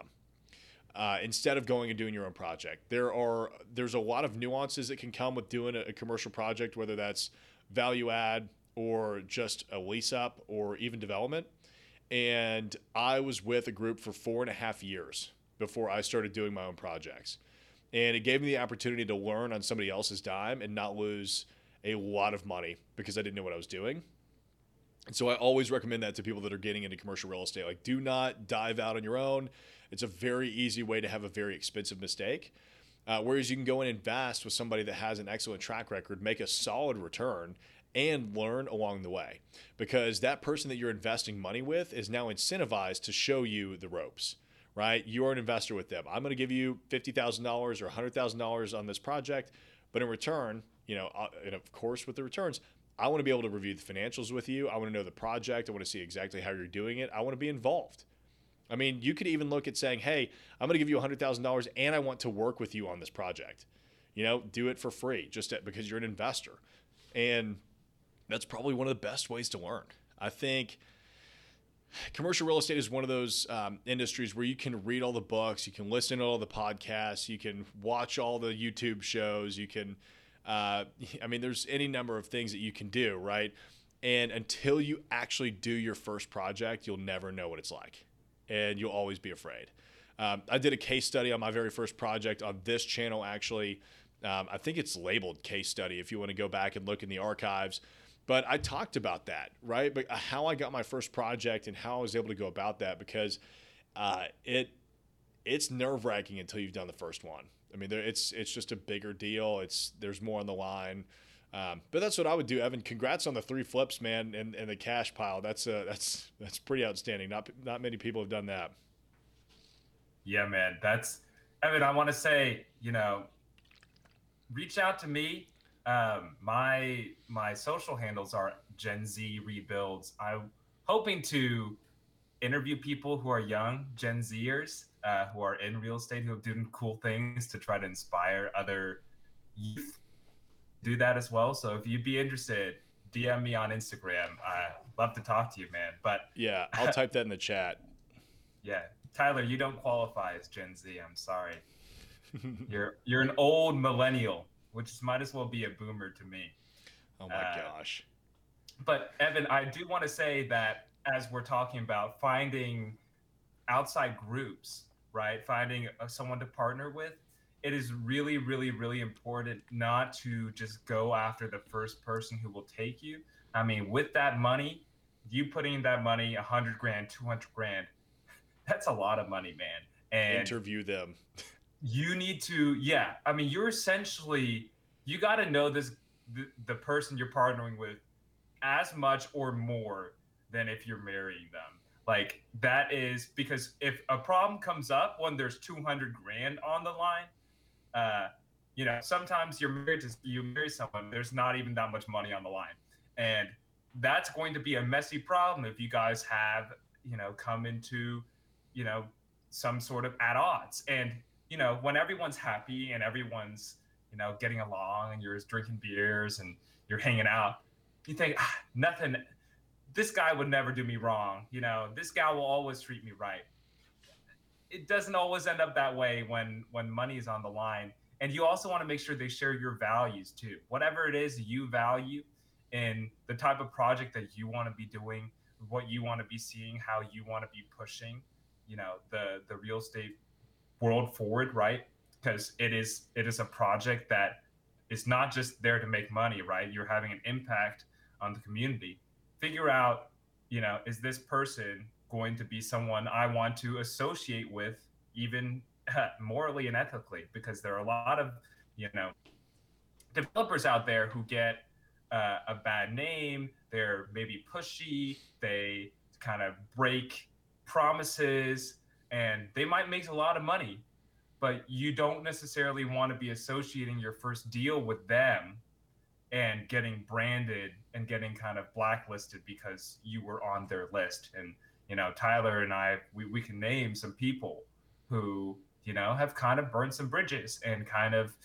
Uh, instead of going and doing your own project, there are there's a lot of nuances that can come with doing a, a commercial project, whether that's value add or just a lease up or even development. And I was with a group for four and a half years before I started doing my own projects. And it gave me the opportunity to learn on somebody else's dime and not lose a lot of money because I didn't know what I was doing. And so I always recommend that to people that are getting into commercial real estate. Like, do not dive out on your own. It's a very easy way to have a very expensive mistake. Uh, whereas you can go and invest with somebody that has an excellent track record, make a solid return, and learn along the way. Because that person that you're investing money with is now incentivized to show you the ropes, right? You are an investor with them. I'm going to give you $50,000 or $100,000 on this project, but in return, you know, uh, and of course with the returns, I want to be able to review the financials with you. I want to know the project. I want to see exactly how you're doing it. I want to be involved. I mean, you could even look at saying, "Hey, I'm going to give you $100,000 and I want to work with you on this project." You know, do it for free just because you're an investor. And that's probably one of the best ways to learn. I think commercial real estate is one of those um, industries where you can read all the books, you can listen to all the podcasts, you can watch all the YouTube shows, you can uh, I mean, there's any number of things that you can do, right? And until you actually do your first project, you'll never know what it's like. And you'll always be afraid. Um, I did a case study on my very first project on this channel, actually. Um, I think it's labeled case study if you want to go back and look in the archives. But I talked about that, right? But how I got my first project and how I was able to go about that because uh, it it's nerve wracking until you've done the first one. I mean, it's it's just a bigger deal. It's there's more on the line. Um, but that's what I would do, Evan. Congrats on the three flips, man, and, and the cash pile. That's uh, that's that's pretty outstanding. Not not many people have done that. Yeah, man. That's Evan. I want to say, you know, reach out to me. Um, my my social handles are Gen Z Rebuilds. I'm hoping to interview people who are young Gen Zers uh, who are in real estate who are doing cool things to try to inspire other youth. Do that as well. So if you'd be interested, DM me on Instagram. I love to talk to you, man. But yeah, I'll type that in the chat. Yeah, Tyler, you don't qualify as Gen Z. I'm sorry. you're you're an old millennial, which might as well be a boomer to me. Oh my uh, gosh. But Evan, I do want to say that as we're talking about finding outside groups right? Finding uh, someone to partner with. It is really, really, really important not to just go after the first person who will take you. I mean, with that money, you putting that money, a hundred grand, two hundred grand, that's a lot of money, man. And interview them. you need to, yeah. I mean, you're essentially you got to know this the, the person you're partnering with as much or more than if you're marrying them like that is because if a problem comes up when there's 200 grand on the line, uh, you know, sometimes you're married to you marry someone, there's not even that much money on the line, and that's going to be a messy problem if you guys have you know come into you know some sort of at odds and you know when everyone's happy and everyone's you know getting along and you're drinking beers and you're hanging out you think ah, nothing this guy would never do me wrong. You know, this guy will always treat me right. It doesn't always end up that way when when money is on the line. And you also want to make sure they share your values too. Whatever it is you value in the type of project that you want to be doing, what you want to be seeing, how you want to be pushing, you know, the the real estate world forward, right? Because it is it is a project that is not just there to make money, right? You're having an impact on the community figure out, you know, is this person going to be someone I want to associate with, even morally and ethically? Because there are a lot of, you know, developers out there who get uh, a bad name. They're maybe pushy. They kind of break promises, and they might make a lot of money, but you don't necessarily want to be associating your first deal with them and getting branded and getting kind of blacklisted because you were on their list. And, you know, Tyler and I, we, we can name some people who, you know, have kind of burned some bridges and kind of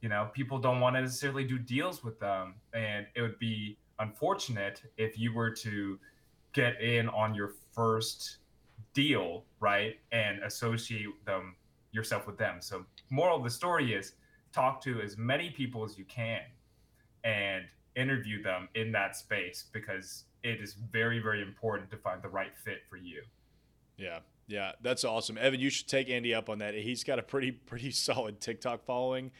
you know, people don't want to necessarily do deals with them. And it would be unfortunate if you were to get in on your first deal, right? And associate them yourself with them. So moral of the story is talk to as many people as you can and interview them in that space because it is very, very important to find the right fit for you. Yeah. Yeah, that's awesome. Evan, you should take Andy up on that. He's got a pretty pretty solid TikTok following.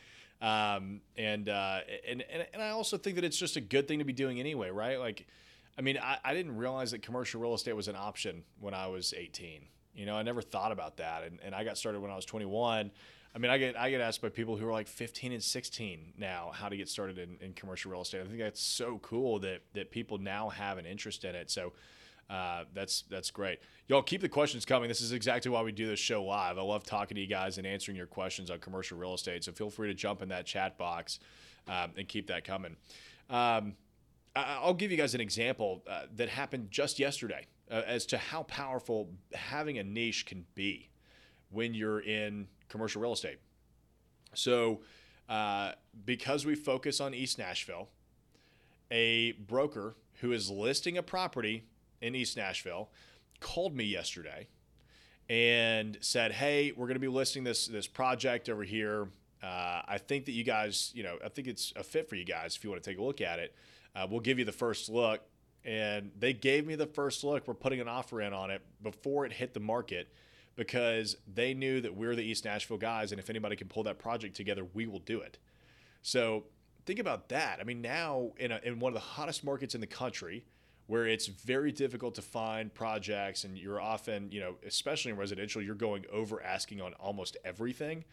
Um, and, uh, and, and, and I also think that it's just a good thing to be doing anyway, right? Like, I mean, I, I didn't realize that commercial real estate was an option when I was 18. You know, I never thought about that. And, and I got started when I was 21. I mean, I get I get asked by people who are like 15 and 16 now how to get started in, in commercial real estate. I think that's so cool that that people now have an interest in it. So uh, that's that's great. Y'all keep the questions coming. This is exactly why we do this show live. I love talking to you guys and answering your questions on commercial real estate. So feel free to jump in that chat box um, and keep that coming. Um, I, will give you guys an example uh, that happened just yesterday uh, as to how powerful having a niche can be when you're in commercial real estate. So, uh, because we focus on East Nashville, a broker who is listing a property in East Nashville called me yesterday and said, "Hey, we're going to be listing this this project over here. Uh, I think that you guys, you know, I think it's a fit for you guys if you want to take a look at it. Uh, we'll give you the first look." And they gave me the first look. We're putting an offer in on it before it hit the market because they knew that we're the East Nashville guys, and if anybody can pull that project together, we will do it. So think about that. I mean, now in, a, in one of the hottest markets in the country, where it's very difficult to find projects, and you're often, you know, especially in residential, you're going over asking on almost everything.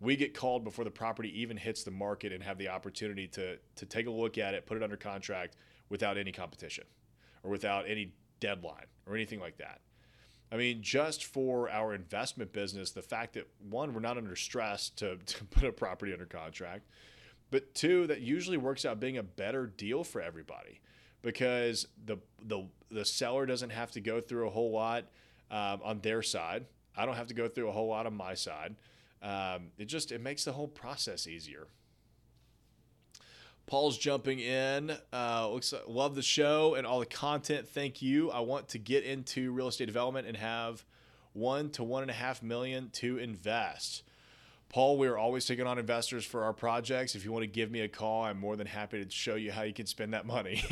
We get called before the property even hits the market and have the opportunity to to take a look at it, put it under contract without any competition or without any deadline or anything like that. I mean, just for our investment business, the fact that one, we're not under stress to, to put a property under contract, but two, that usually works out being a better deal for everybody because the the the seller doesn't have to go through a whole lot um, on their side. I don't have to go through a whole lot on my side. Um, it just it makes the whole process easier. Paul's jumping in. Uh, looks like, love the show and all the content. Thank you. I want to get into real estate development and have one to one and a half million to invest. Paul, we are always taking on investors for our projects. If you want to give me a call, I'm more than happy to show you how you can spend that money.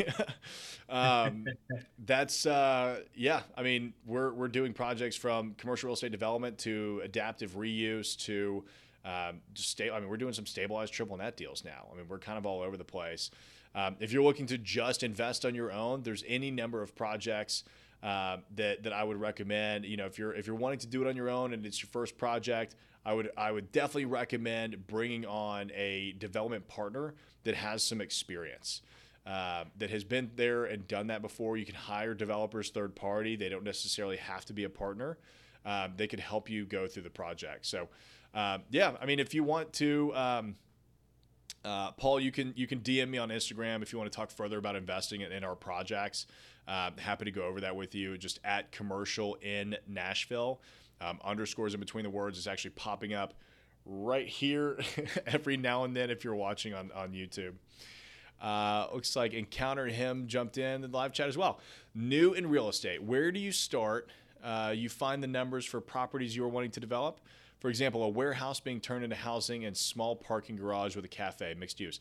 um, that's uh, yeah. I mean, we're we're doing projects from commercial real estate development to adaptive reuse to um, just stay. I mean, we're doing some stabilized triple net deals now. I mean, we're kind of all over the place. Um, if you're looking to just invest on your own, there's any number of projects uh, that that I would recommend. You know, if you're if you're wanting to do it on your own and it's your first project, I would I would definitely recommend bringing on a development partner that has some experience. Uh, that has been there and done that before. You can hire developers third party. They don't necessarily have to be a partner. Um, they could help you go through the project. So uh, yeah, I mean, if you want to, um, uh, Paul, you can you can DM me on Instagram if you want to talk further about investing in, in our projects. Uh, happy to go over that with you. Just at commercial in Nashville. Um, underscores in between the words is actually popping up right here every now and then if you're watching on on YouTube. Uh, looks like Encounter Him jumped in the live chat as well. New in real estate, where do you start? Uh, you find the numbers for properties you are wanting to develop. For example, a warehouse being turned into housing and small parking garage with a cafe, mixed use.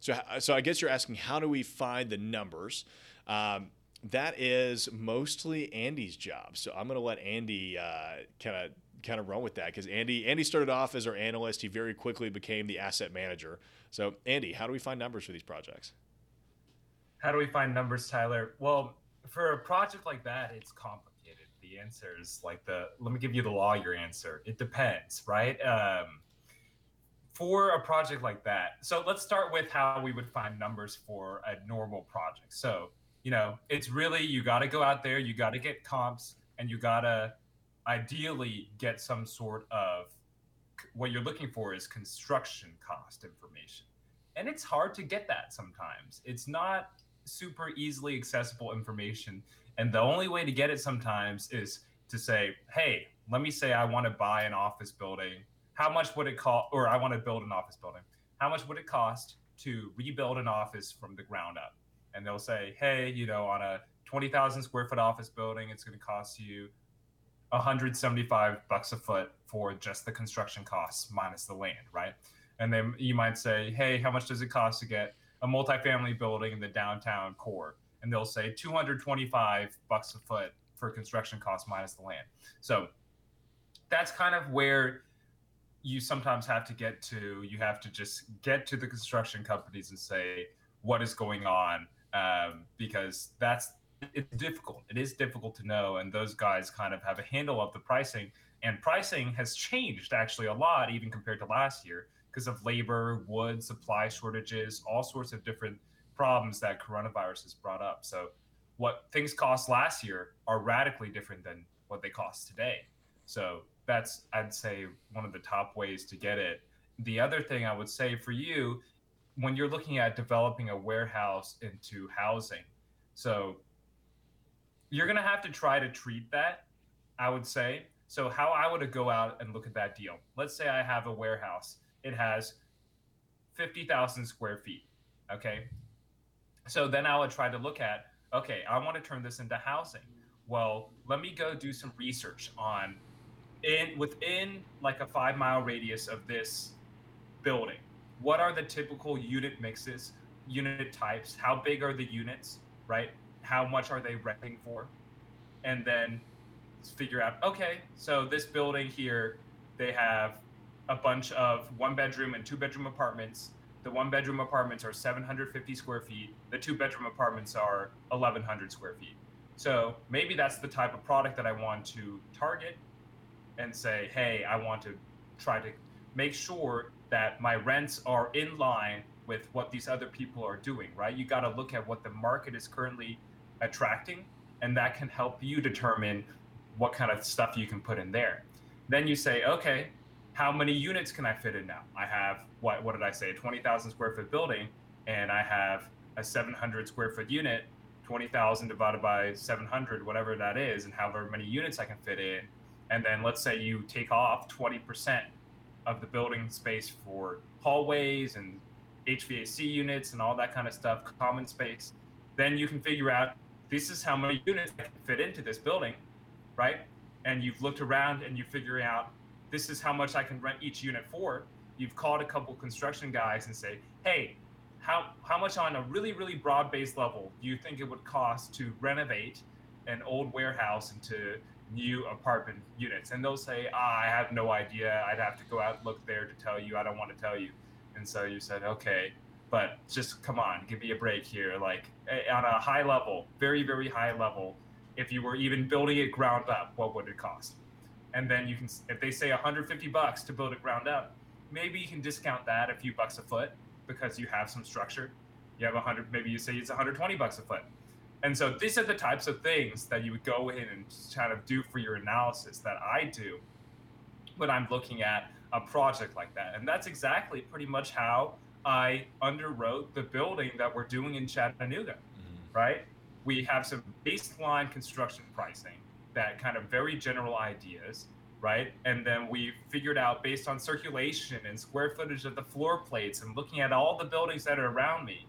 So, so I guess you're asking, how do we find the numbers? Um, that is mostly Andy's job. So I'm going to let Andy kind of kind of run with that because Andy Andy started off as our analyst. He very quickly became the asset manager. So Andy, how do we find numbers for these projects? How do we find numbers, Tyler? Well, for a project like that, it's complicated the answer is like the let me give you the lawyer answer it depends right um, for a project like that so let's start with how we would find numbers for a normal project so you know it's really you got to go out there you got to get comps and you got to ideally get some sort of what you're looking for is construction cost information and it's hard to get that sometimes it's not super easily accessible information and the only way to get it sometimes is to say, hey, let me say I want to buy an office building. How much would it cost? Or I want to build an office building. how much would it cost to rebuild an office from the ground up? And they'll say, hey, you know, on a 20,000 square foot office building, it's going to cost you 175 bucks a foot for just the construction costs minus the land, right? And then you might say, hey, how much does it cost to get a multifamily building in the downtown core? And they'll say 225 bucks a foot for construction costs minus the land. So that's kind of where you sometimes have to get to. You have to just get to the construction companies and say what is going on um, because that's it's difficult. It is difficult to know, and those guys kind of have a handle of the pricing. And pricing has changed actually a lot, even compared to last year, because of labor, wood, supply shortages, all sorts of different problems that coronavirus has brought up. So, what things cost last year are radically different than what they cost today. So, that's I'd say one of the top ways to get it. The other thing I would say for you, when you're looking at developing a warehouse into housing, so you're gonna have to try to treat that. I would say. So how I would go out and look at that deal. Let's say I have a warehouse. It has fifty thousand square feet. Okay. So then I would try to look at okay, I want to turn this into housing. Well, let me go do some research on in within like a five mile radius of this building. What are the typical unit mixes, unit types? How big are the units? Right? how much are they renting for, and then figure out okay, so this building here, they have a bunch of one bedroom and two bedroom apartments. The one bedroom apartments are 750 square feet. The two bedroom apartments are 1100 square feet. So maybe that's the type of product that I want to target and say, hey, I want to try to make sure that my rents are in line with what these other people are doing, right? You got to look at what the market is currently attracting, and that can help you determine what kind of stuff you can put in there. Then you say, okay, how many units can I fit in now? I have what what did I say? A 20,000 square foot building, and I have a 700 square foot unit. 20,000 divided by 700, whatever that is, and however many units I can fit in. And then let's say you take off 20% of the building space for hallways and HVAC units and all that kind of stuff, common space. Then you can figure out this is how many units fit into this building, right? And you've looked around and you figure out this is how much I can rent each unit for. You've called a couple construction guys and say, hey, how how much on a really really broad based level do you think it would cost to renovate an old warehouse into new apartment units? And they'll say, ah, I have no idea. I'd have to go out and look there to tell you. I don't want to tell you. And so you said, okay, but just come on, give me a break here. Like on a high level, very, very high level, if you were even building it ground up, what would it cost? And then you can, if they say 150 bucks to build it ground up, maybe you can discount that a few bucks a foot because you have some structure. You have 100, maybe you say it's 120 bucks a foot. And so these are the types of things that you would go in and kind of do for your analysis that I do when I'm looking at a project like that. And that's exactly pretty much how I underwrote the building that we're doing in Chattanooga, mm-hmm. right? We have some baseline construction pricing that kind of very general ideas, right? And then we figured out based on circulation and square footage of the floor plates and looking at all the buildings that are around me,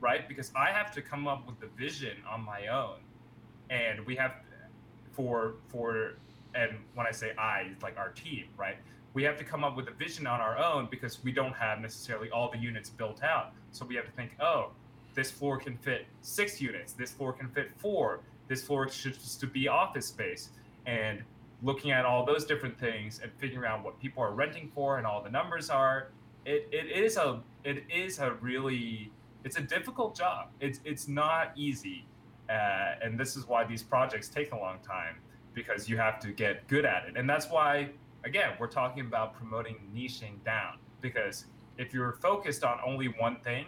right? Because I have to come up with the vision on my own. And we have for for and when I say I, like our team, right? we have to come up with a vision on our own because we don't have necessarily all the units built out. So we have to think, oh, this floor can fit six units, this floor can fit four, this floor should just to be office space. And looking at all those different things and figuring out what people are renting for and all the numbers are, it, it is a it is a really it's a difficult job. It's it's not easy, uh, and this is why these projects take a long time because you have to get good at it. And that's why again, we're talking about promoting niching down because if you're focused on only one thing,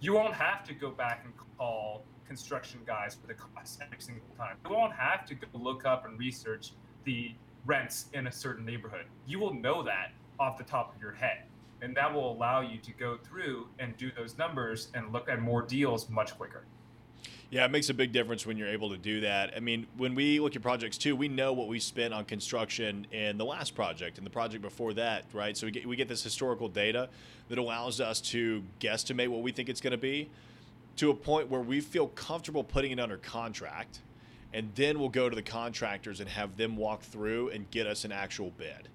you won't have to go back and call construction guys for the cost every single time. You won't have to go look up and research the rents in a certain neighborhood. You will know that off the top of your head. And that will allow you to go through and do those numbers and look at more deals much quicker. Yeah, it makes a big difference when you're able to do that. I mean, when we look at projects too, we know what we spent on construction in the last project and the project before that, right? So we get we get this historical data that allows us to guesstimate what we think it's going to be to a point where we feel comfortable putting it under contract, and then we'll go to the contractors and have them walk through and get us an actual bid.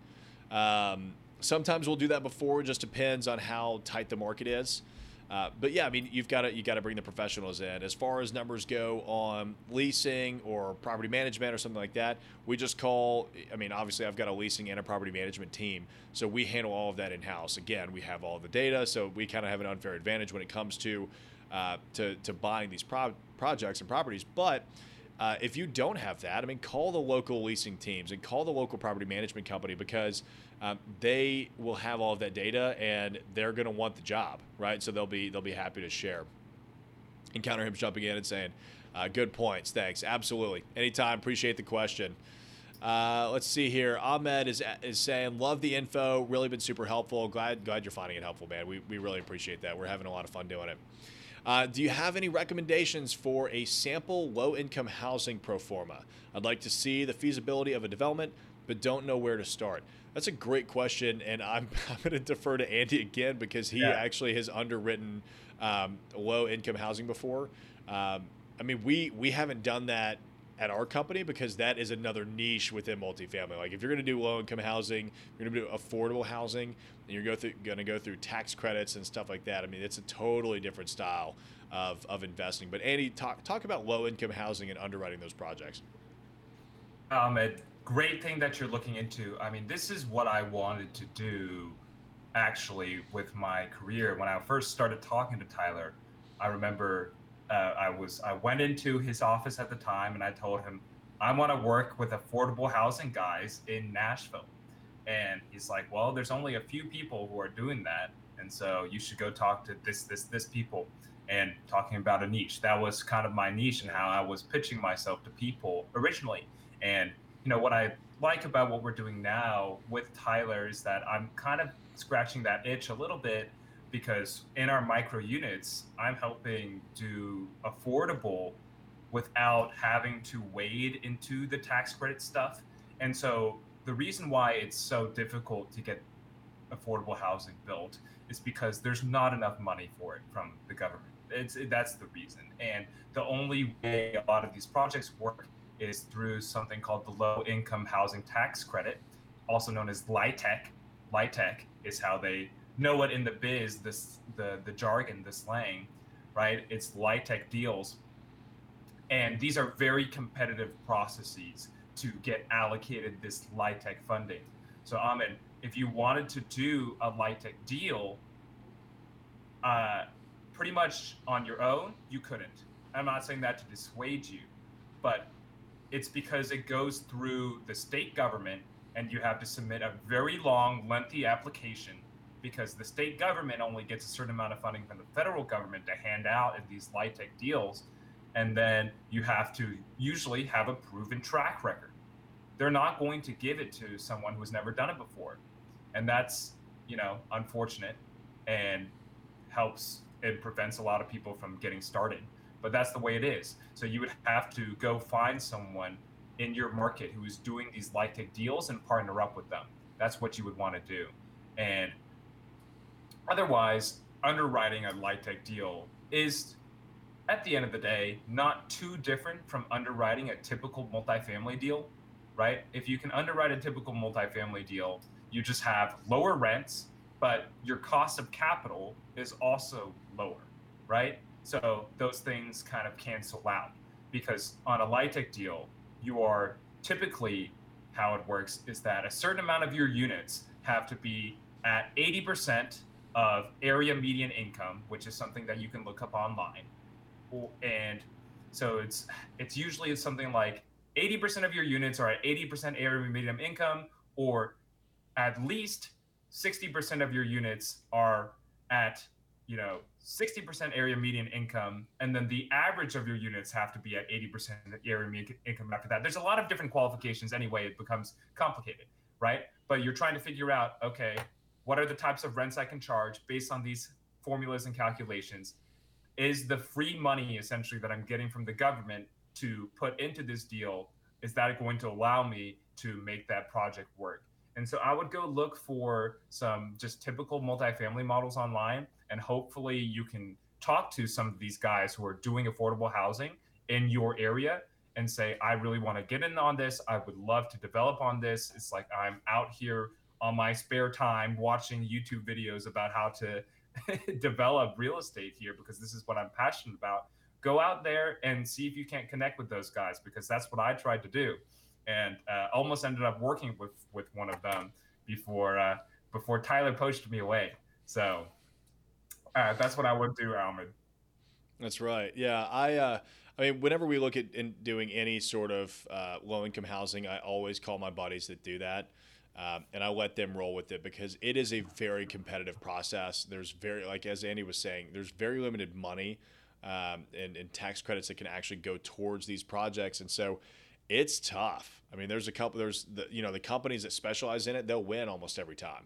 Um, sometimes we'll do that before. It just depends on how tight the market is. Uh, but yeah, I mean, you've got to you got to bring the professionals in. As far as numbers go on leasing or property management or something like that, we just call. I mean, obviously, I've got a leasing and a property management team, so we handle all of that in house. Again, we have all the data, so we kind of have an unfair advantage when it comes to uh, to to buying these pro- projects and properties. But uh, if you don't have that, I mean, call the local leasing teams and call the local property management company because um, they will have all of that data and they're going to want the job, right? So they'll be they'll be happy to share. Encounter him jumping in and saying, uh, "Good points, thanks, absolutely, anytime." Appreciate the question. Uh, let's see here. Ahmed is is saying, "Love the info. Really been super helpful. Glad glad you're finding it helpful, man. We we really appreciate that. We're having a lot of fun doing it." Uh, do you have any recommendations for a sample low income housing pro forma? I'd like to see the feasibility of a development, but don't know where to start. That's a great question, and I'm, I'm going to defer to Andy again because he yeah. actually has underwritten um, low income housing before. Um, I mean, we we haven't done that at our company because that is another niche within multifamily. Like if you're going to do low income housing, you're going to do affordable housing, and you're go through, going to go through tax credits and stuff like that. I mean, it's a totally different style of, of investing. But Andy, talk talk about low income housing and underwriting those projects. Um, great thing that you're looking into. I mean, this is what I wanted to do actually with my career. When I first started talking to Tyler, I remember uh, I was I went into his office at the time and I told him I want to work with affordable housing guys in Nashville. And he's like, "Well, there's only a few people who are doing that, and so you should go talk to this this this people." And talking about a niche, that was kind of my niche and how I was pitching myself to people originally. And you know what I like about what we're doing now with Tyler is that I'm kind of scratching that itch a little bit because in our micro units, I'm helping do affordable without having to wade into the tax credit stuff. And so the reason why it's so difficult to get affordable housing built is because there's not enough money for it from the government. It's that's the reason. And the only way a lot of these projects work is through something called the Low Income Housing Tax Credit, also known as LIHTC. LIHTC is how they know it in the biz, this the the jargon, the slang, right? It's LIHTC deals, and these are very competitive processes to get allocated this LIHTC funding. So Ahmed, if you wanted to do a LIHTC deal, uh, pretty much on your own, you couldn't. I'm not saying that to dissuade you, but it's because it goes through the state government and you have to submit a very long, lengthy application because the state government only gets a certain amount of funding from the federal government to hand out in these LIHTC deals. And then you have to usually have a proven track record. They're not going to give it to someone who's never done it before. And that's, you know, unfortunate and helps, it prevents a lot of people from getting started but that's the way it is. So you would have to go find someone in your market who is doing these LIHTC deals and partner up with them. That's what you would want to do. And otherwise, underwriting a LIHTC deal is, at the end of the day, not too different from underwriting a typical multifamily deal, right? If you can underwrite a typical multifamily deal, you just have lower rents, but your cost of capital is also lower, right? So those things kind of cancel out because on a LIHTC deal, you are typically how it works is that a certain amount of your units have to be at 80% of area median income, which is something that you can look up online. And so it's it's usually something like 80% of your units are at 80% area median income, or at least 60% of your units are at you know 60% area median income and then the average of your units have to be at 80% area median income after that. There's a lot of different qualifications anyway it becomes complicated right? But you're trying to figure out okay what are the types of rents i can charge based on these formulas and calculations? Is the free money essentially that I'm getting from the government to put into this deal is that going to allow me to make that project work? And so I would go look for some just typical multifamily models online, and hopefully you can talk to some of these guys who are doing affordable housing in your area and say, I really want to get in on this. I would love to develop on this. It's like I'm out here on my spare time watching YouTube videos about how to develop real estate here because this is what I'm passionate about. Go out there and see if you can't connect with those guys because that's what I tried to do, and uh, almost ended up working with with one of them before uh, before Tyler poached me away. So uh, that's what I would do, Ahmed. That's right. Yeah, I. Uh, I mean, whenever we look at in doing any sort of uh, low income housing, I always call my buddies that do that um, and I let them roll with it because it is a very competitive process. There's very, like as Andy was saying, there's very limited money um, and, and tax credits that can actually go towards these projects, and so it's tough. I mean, there's a couple. There's the you know the companies that specialize in it, they'll win almost every time.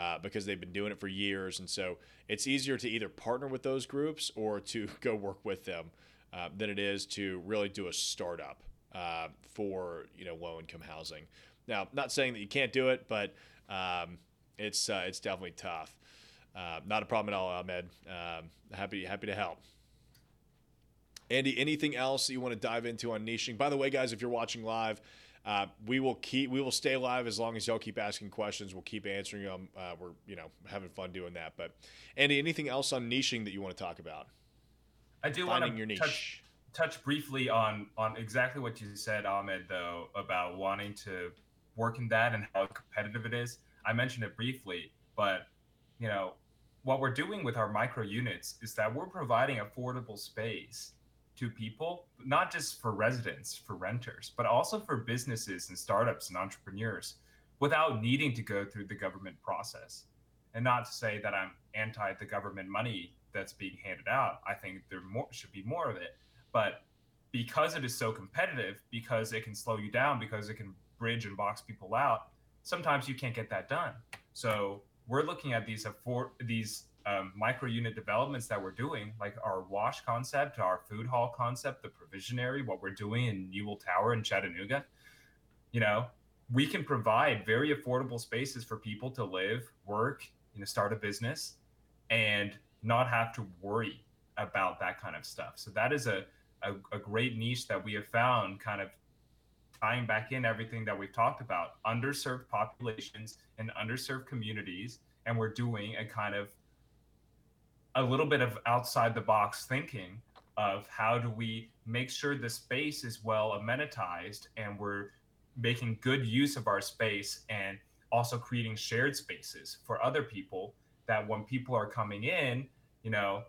Uh, because they've been doing it for years. And so it's easier to either partner with those groups or to go work with them uh, than it is to really do a startup uh, for you know low income housing. Now, not saying that you can't do it, but um, it's uh, it's definitely tough. Uh, not a problem at all, Ahmed. Um, happy happy to help. Andy, anything else that you want to dive into on niching? By the way, guys, if you're watching live, uh, we will keep we will stay live as long as y'all keep asking questions. We'll keep answering them. Uh, we're you know having fun doing that. But Andy, anything else on niching that you want to talk about? I do want your to niche. touch touch briefly on on exactly what you said, Ahmed, though, about wanting to work in that and how competitive it is. I mentioned it briefly, but you know, what we're doing with our micro units is that we're providing affordable space to people, not just for residents, for renters, but also for businesses and startups and entrepreneurs without needing to go through the government process. And not to say that I'm anti the government money that's being handed out. I think there more, should be more of it. But because it is so competitive, because it can slow you down, because it can bridge and box people out, sometimes you can't get that done. So we're looking at these for these um, micro unit developments that we're doing, like our wash concept, our food hall concept, the provisionary, what we're doing in Newell Tower in Chattanooga. You know, we can provide very affordable spaces for people to live, work, you know, start a business, and not have to worry about that kind of stuff. So that is a, a, a great niche that we have found kind of tying back in everything that we've talked about underserved populations and underserved communities and we're doing a kind of a little bit of outside the box thinking of how do we make sure the space is well amenitized and we're making good use of our space and also creating shared spaces for other people that when people are coming in you know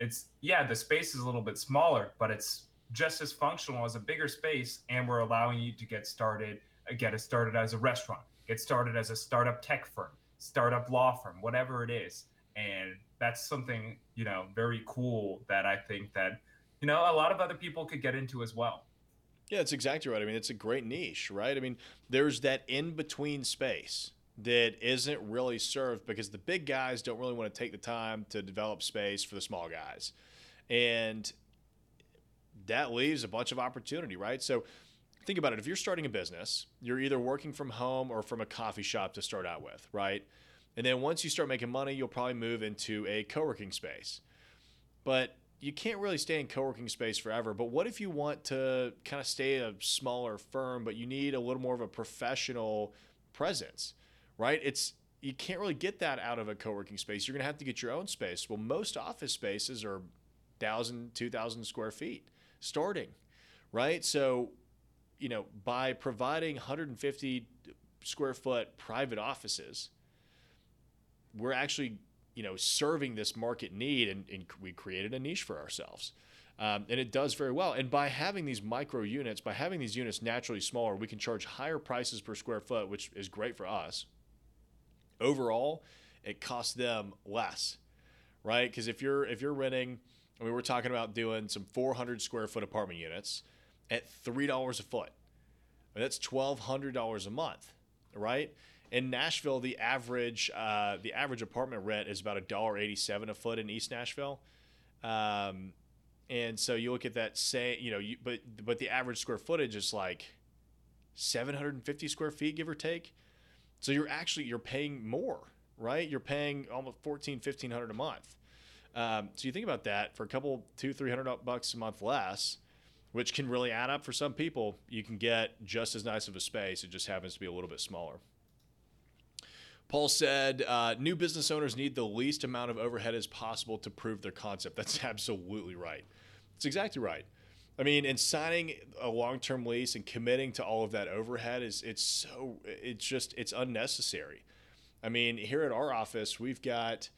it's yeah the space is a little bit smaller but it's just as functional as a bigger space and we're allowing you to get started get it started as a restaurant get started as a startup tech firm startup law firm whatever it is and that's something you know very cool that i think that you know a lot of other people could get into as well Yeah, that's exactly right. I mean, it's a great niche, right? I mean, there's that in between space that isn't really served because the big guys don't really want to take the time to develop space for the small guys. And that leaves a bunch of opportunity, right? So think about it. If you're starting a business, you're either working from home or from a coffee shop to start out with, right? And then once you start making money, you'll probably move into a co working space. But you can't really stay in co-working space forever. But what if you want to kind of stay a smaller firm but you need a little more of a professional presence right? It's you can't really get that out of a co-working space. You're going to have to get your own space. Well most office spaces are 1000 2000 square feet starting right? So you know by providing 150 square foot private offices we're actually you know, serving this market need, and, and we created a niche for ourselves. Um, and it does very well. And by having these micro units, by having these units naturally smaller, we can charge higher prices per square foot, which is great for us. Overall, it costs them less, right? Because if you're if you're renting, I mean, we're talking about doing some 400 square foot apartment units at three dollars a foot. I mean, that's twelve hundred dollars a month, right? In Nashville, the average uh, the average apartment rent is about a dollar eighty seven a foot in East Nashville. Um, and so you look at that, say, you know, you, but but the average square footage is like 750 square feet, give or take. So you're actually you're paying more, right? You're paying almost 14, 1500 a month. Um, so you think about that for a couple, two, three hundred bucks a month less, which can really add up for some people. You can get just as nice of a space. It just happens to be a little bit smaller. Paul said, uh, new business owners need the least amount of overhead as possible to prove their concept. That's absolutely right. That's exactly right. I mean, in signing a long-term lease and committing to all of that overhead is it's so it's just it's unnecessary. I mean, here at our office, we've got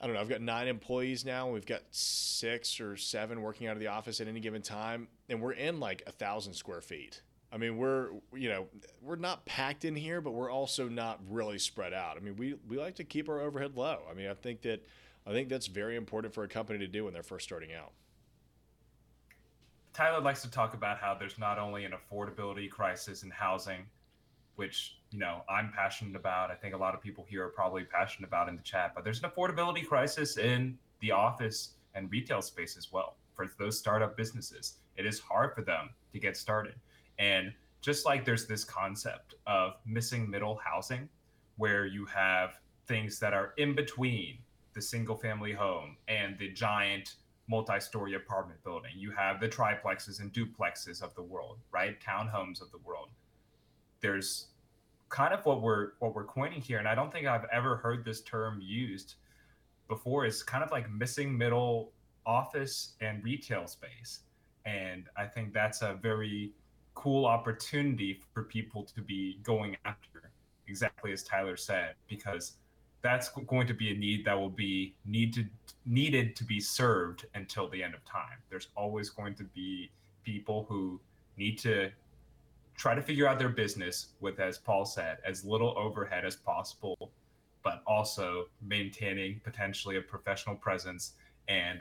I don't know, I've got nine employees now. We've got six or seven working out of the office at any given time, and we're in like a thousand square feet. I mean, we're you know we're not packed in here, but we're also not really spread out. I mean, we we like to keep our overhead low. I mean, I think that I think that's very important for a company to do when they're first starting out. Tyler likes to talk about how there's not only an affordability crisis in housing, which you know I'm passionate about. I think a lot of people here are probably passionate about in the chat, but there's an affordability crisis in the office and retail space as well for those startup businesses. It is hard for them to get started, and just like there's this concept of missing middle housing, where you have things that are in between the single family home and the giant multi-story apartment building. You have the triplexes and duplexes of the world, right? Townhomes of the world. There's kind of what we're what we're coining here, and I don't think I've ever heard this term used before. Is kind of like missing middle office and retail space, and I think that's a very cool opportunity for people to be going after, exactly as Tyler said, because that's going to be a need that will be need to, needed to be served until the end of time. There's always going to be people who need to try to figure out their business with, as Paul said, as little overhead as possible, but also maintaining potentially a professional presence. And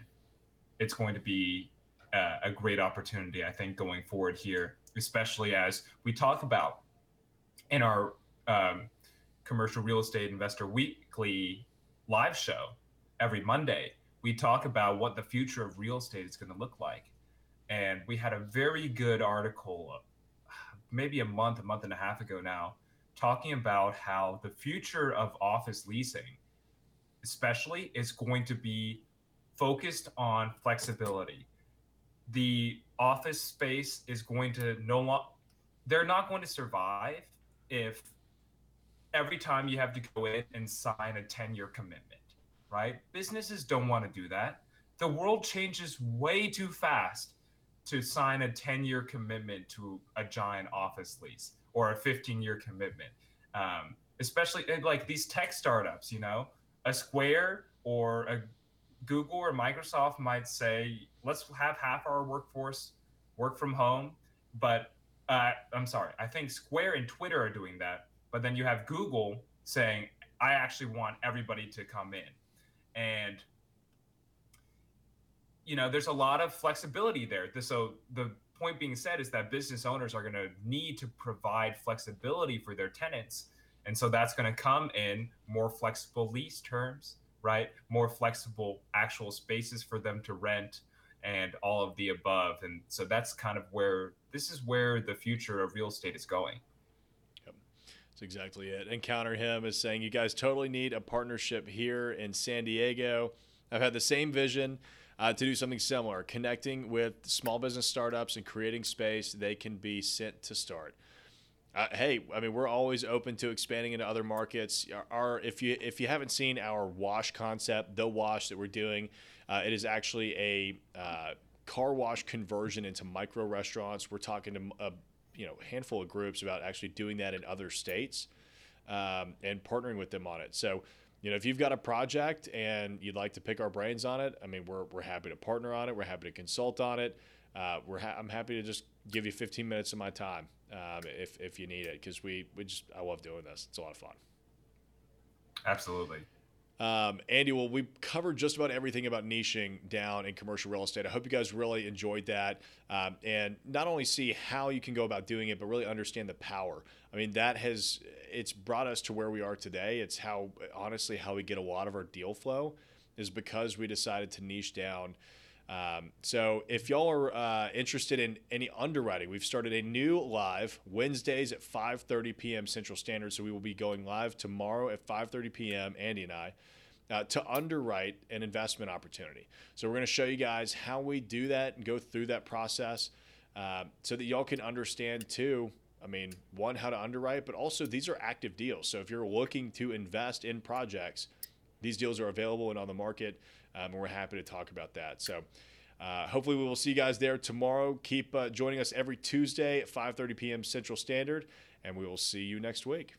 it's going to be a great opportunity, I think, going forward here, especially as we talk about in our um, commercial real estate investor weekly live show every Monday. We talk about what the future of real estate is going to look like. And we had a very good article, maybe a month, a month and a half ago now, talking about how the future of office leasing, especially, is going to be focused on flexibility. The office space is going to no longer, they're not going to survive if every time you have to go in and sign a 10 year commitment, right? Businesses don't want to do that. The world changes way too fast to sign a 10 year commitment to a giant office lease or a 15 year commitment. Um, especially like these tech startups, you know, a Square or a Google or Microsoft might say, let's have half our workforce work from home. But uh, I'm sorry, I think Square and Twitter are doing that but then you have Google saying, I actually want everybody to come in. And you know, there's a lot of flexibility there. So the point being said is that business owners are going to need to provide flexibility for their tenants. And so that's going to come in more flexible lease terms, right? More flexible actual spaces for them to rent and all of the above. And so that's kind of where this is where the future of real estate is going. That's exactly it. Encounter him is saying, You guys totally need a partnership here in San Diego. I've had the same vision uh, to do something similar, connecting with small business startups and creating space they can be sent to start. Uh, hey, I mean, we're always open to expanding into other markets. Our, our, if you if you haven't seen our wash concept, the wash that we're doing, uh, it is actually a uh, car wash conversion into micro restaurants. We're talking to a you know handful of groups about actually doing that in other states um, and partnering with them on it. So, you know, if you've got a project and you'd like to pick our brains on it, I mean, we're, we're happy to partner on it. We're happy to consult on it. Uh, we're ha- I'm happy to just give you 15 minutes of my time um, if, if you need it because we, we just I love doing this. It's a lot of fun. Absolutely. Um, Andy, well, we covered just about everything about niching down in commercial real estate. I hope you guys really enjoyed that um, and not only see how you can go about doing it, but really understand the power. I mean, that has it's brought us to where we are today. It's how honestly how we get a lot of our deal flow is because we decided to niche down. Um, so if y'all are uh, interested in any underwriting, we've started a new live Wednesdays at 5:30 p.m. Central Standard. So we will be going live tomorrow at 5:30 p.m. Andy and I. Uh, to underwrite an investment opportunity. So, we're going to show you guys how we do that and go through that process uh, so that y'all can understand too. I mean, one, how to underwrite, but also these are active deals. So, if you're looking to invest in projects, these deals are available and on the market, um, and we're happy to talk about that. So. Uh, hopefully, we will see you guys there tomorrow. Keep uh, joining us every Tuesday at 5:30 p.m. Central Standard, and we will see you next week.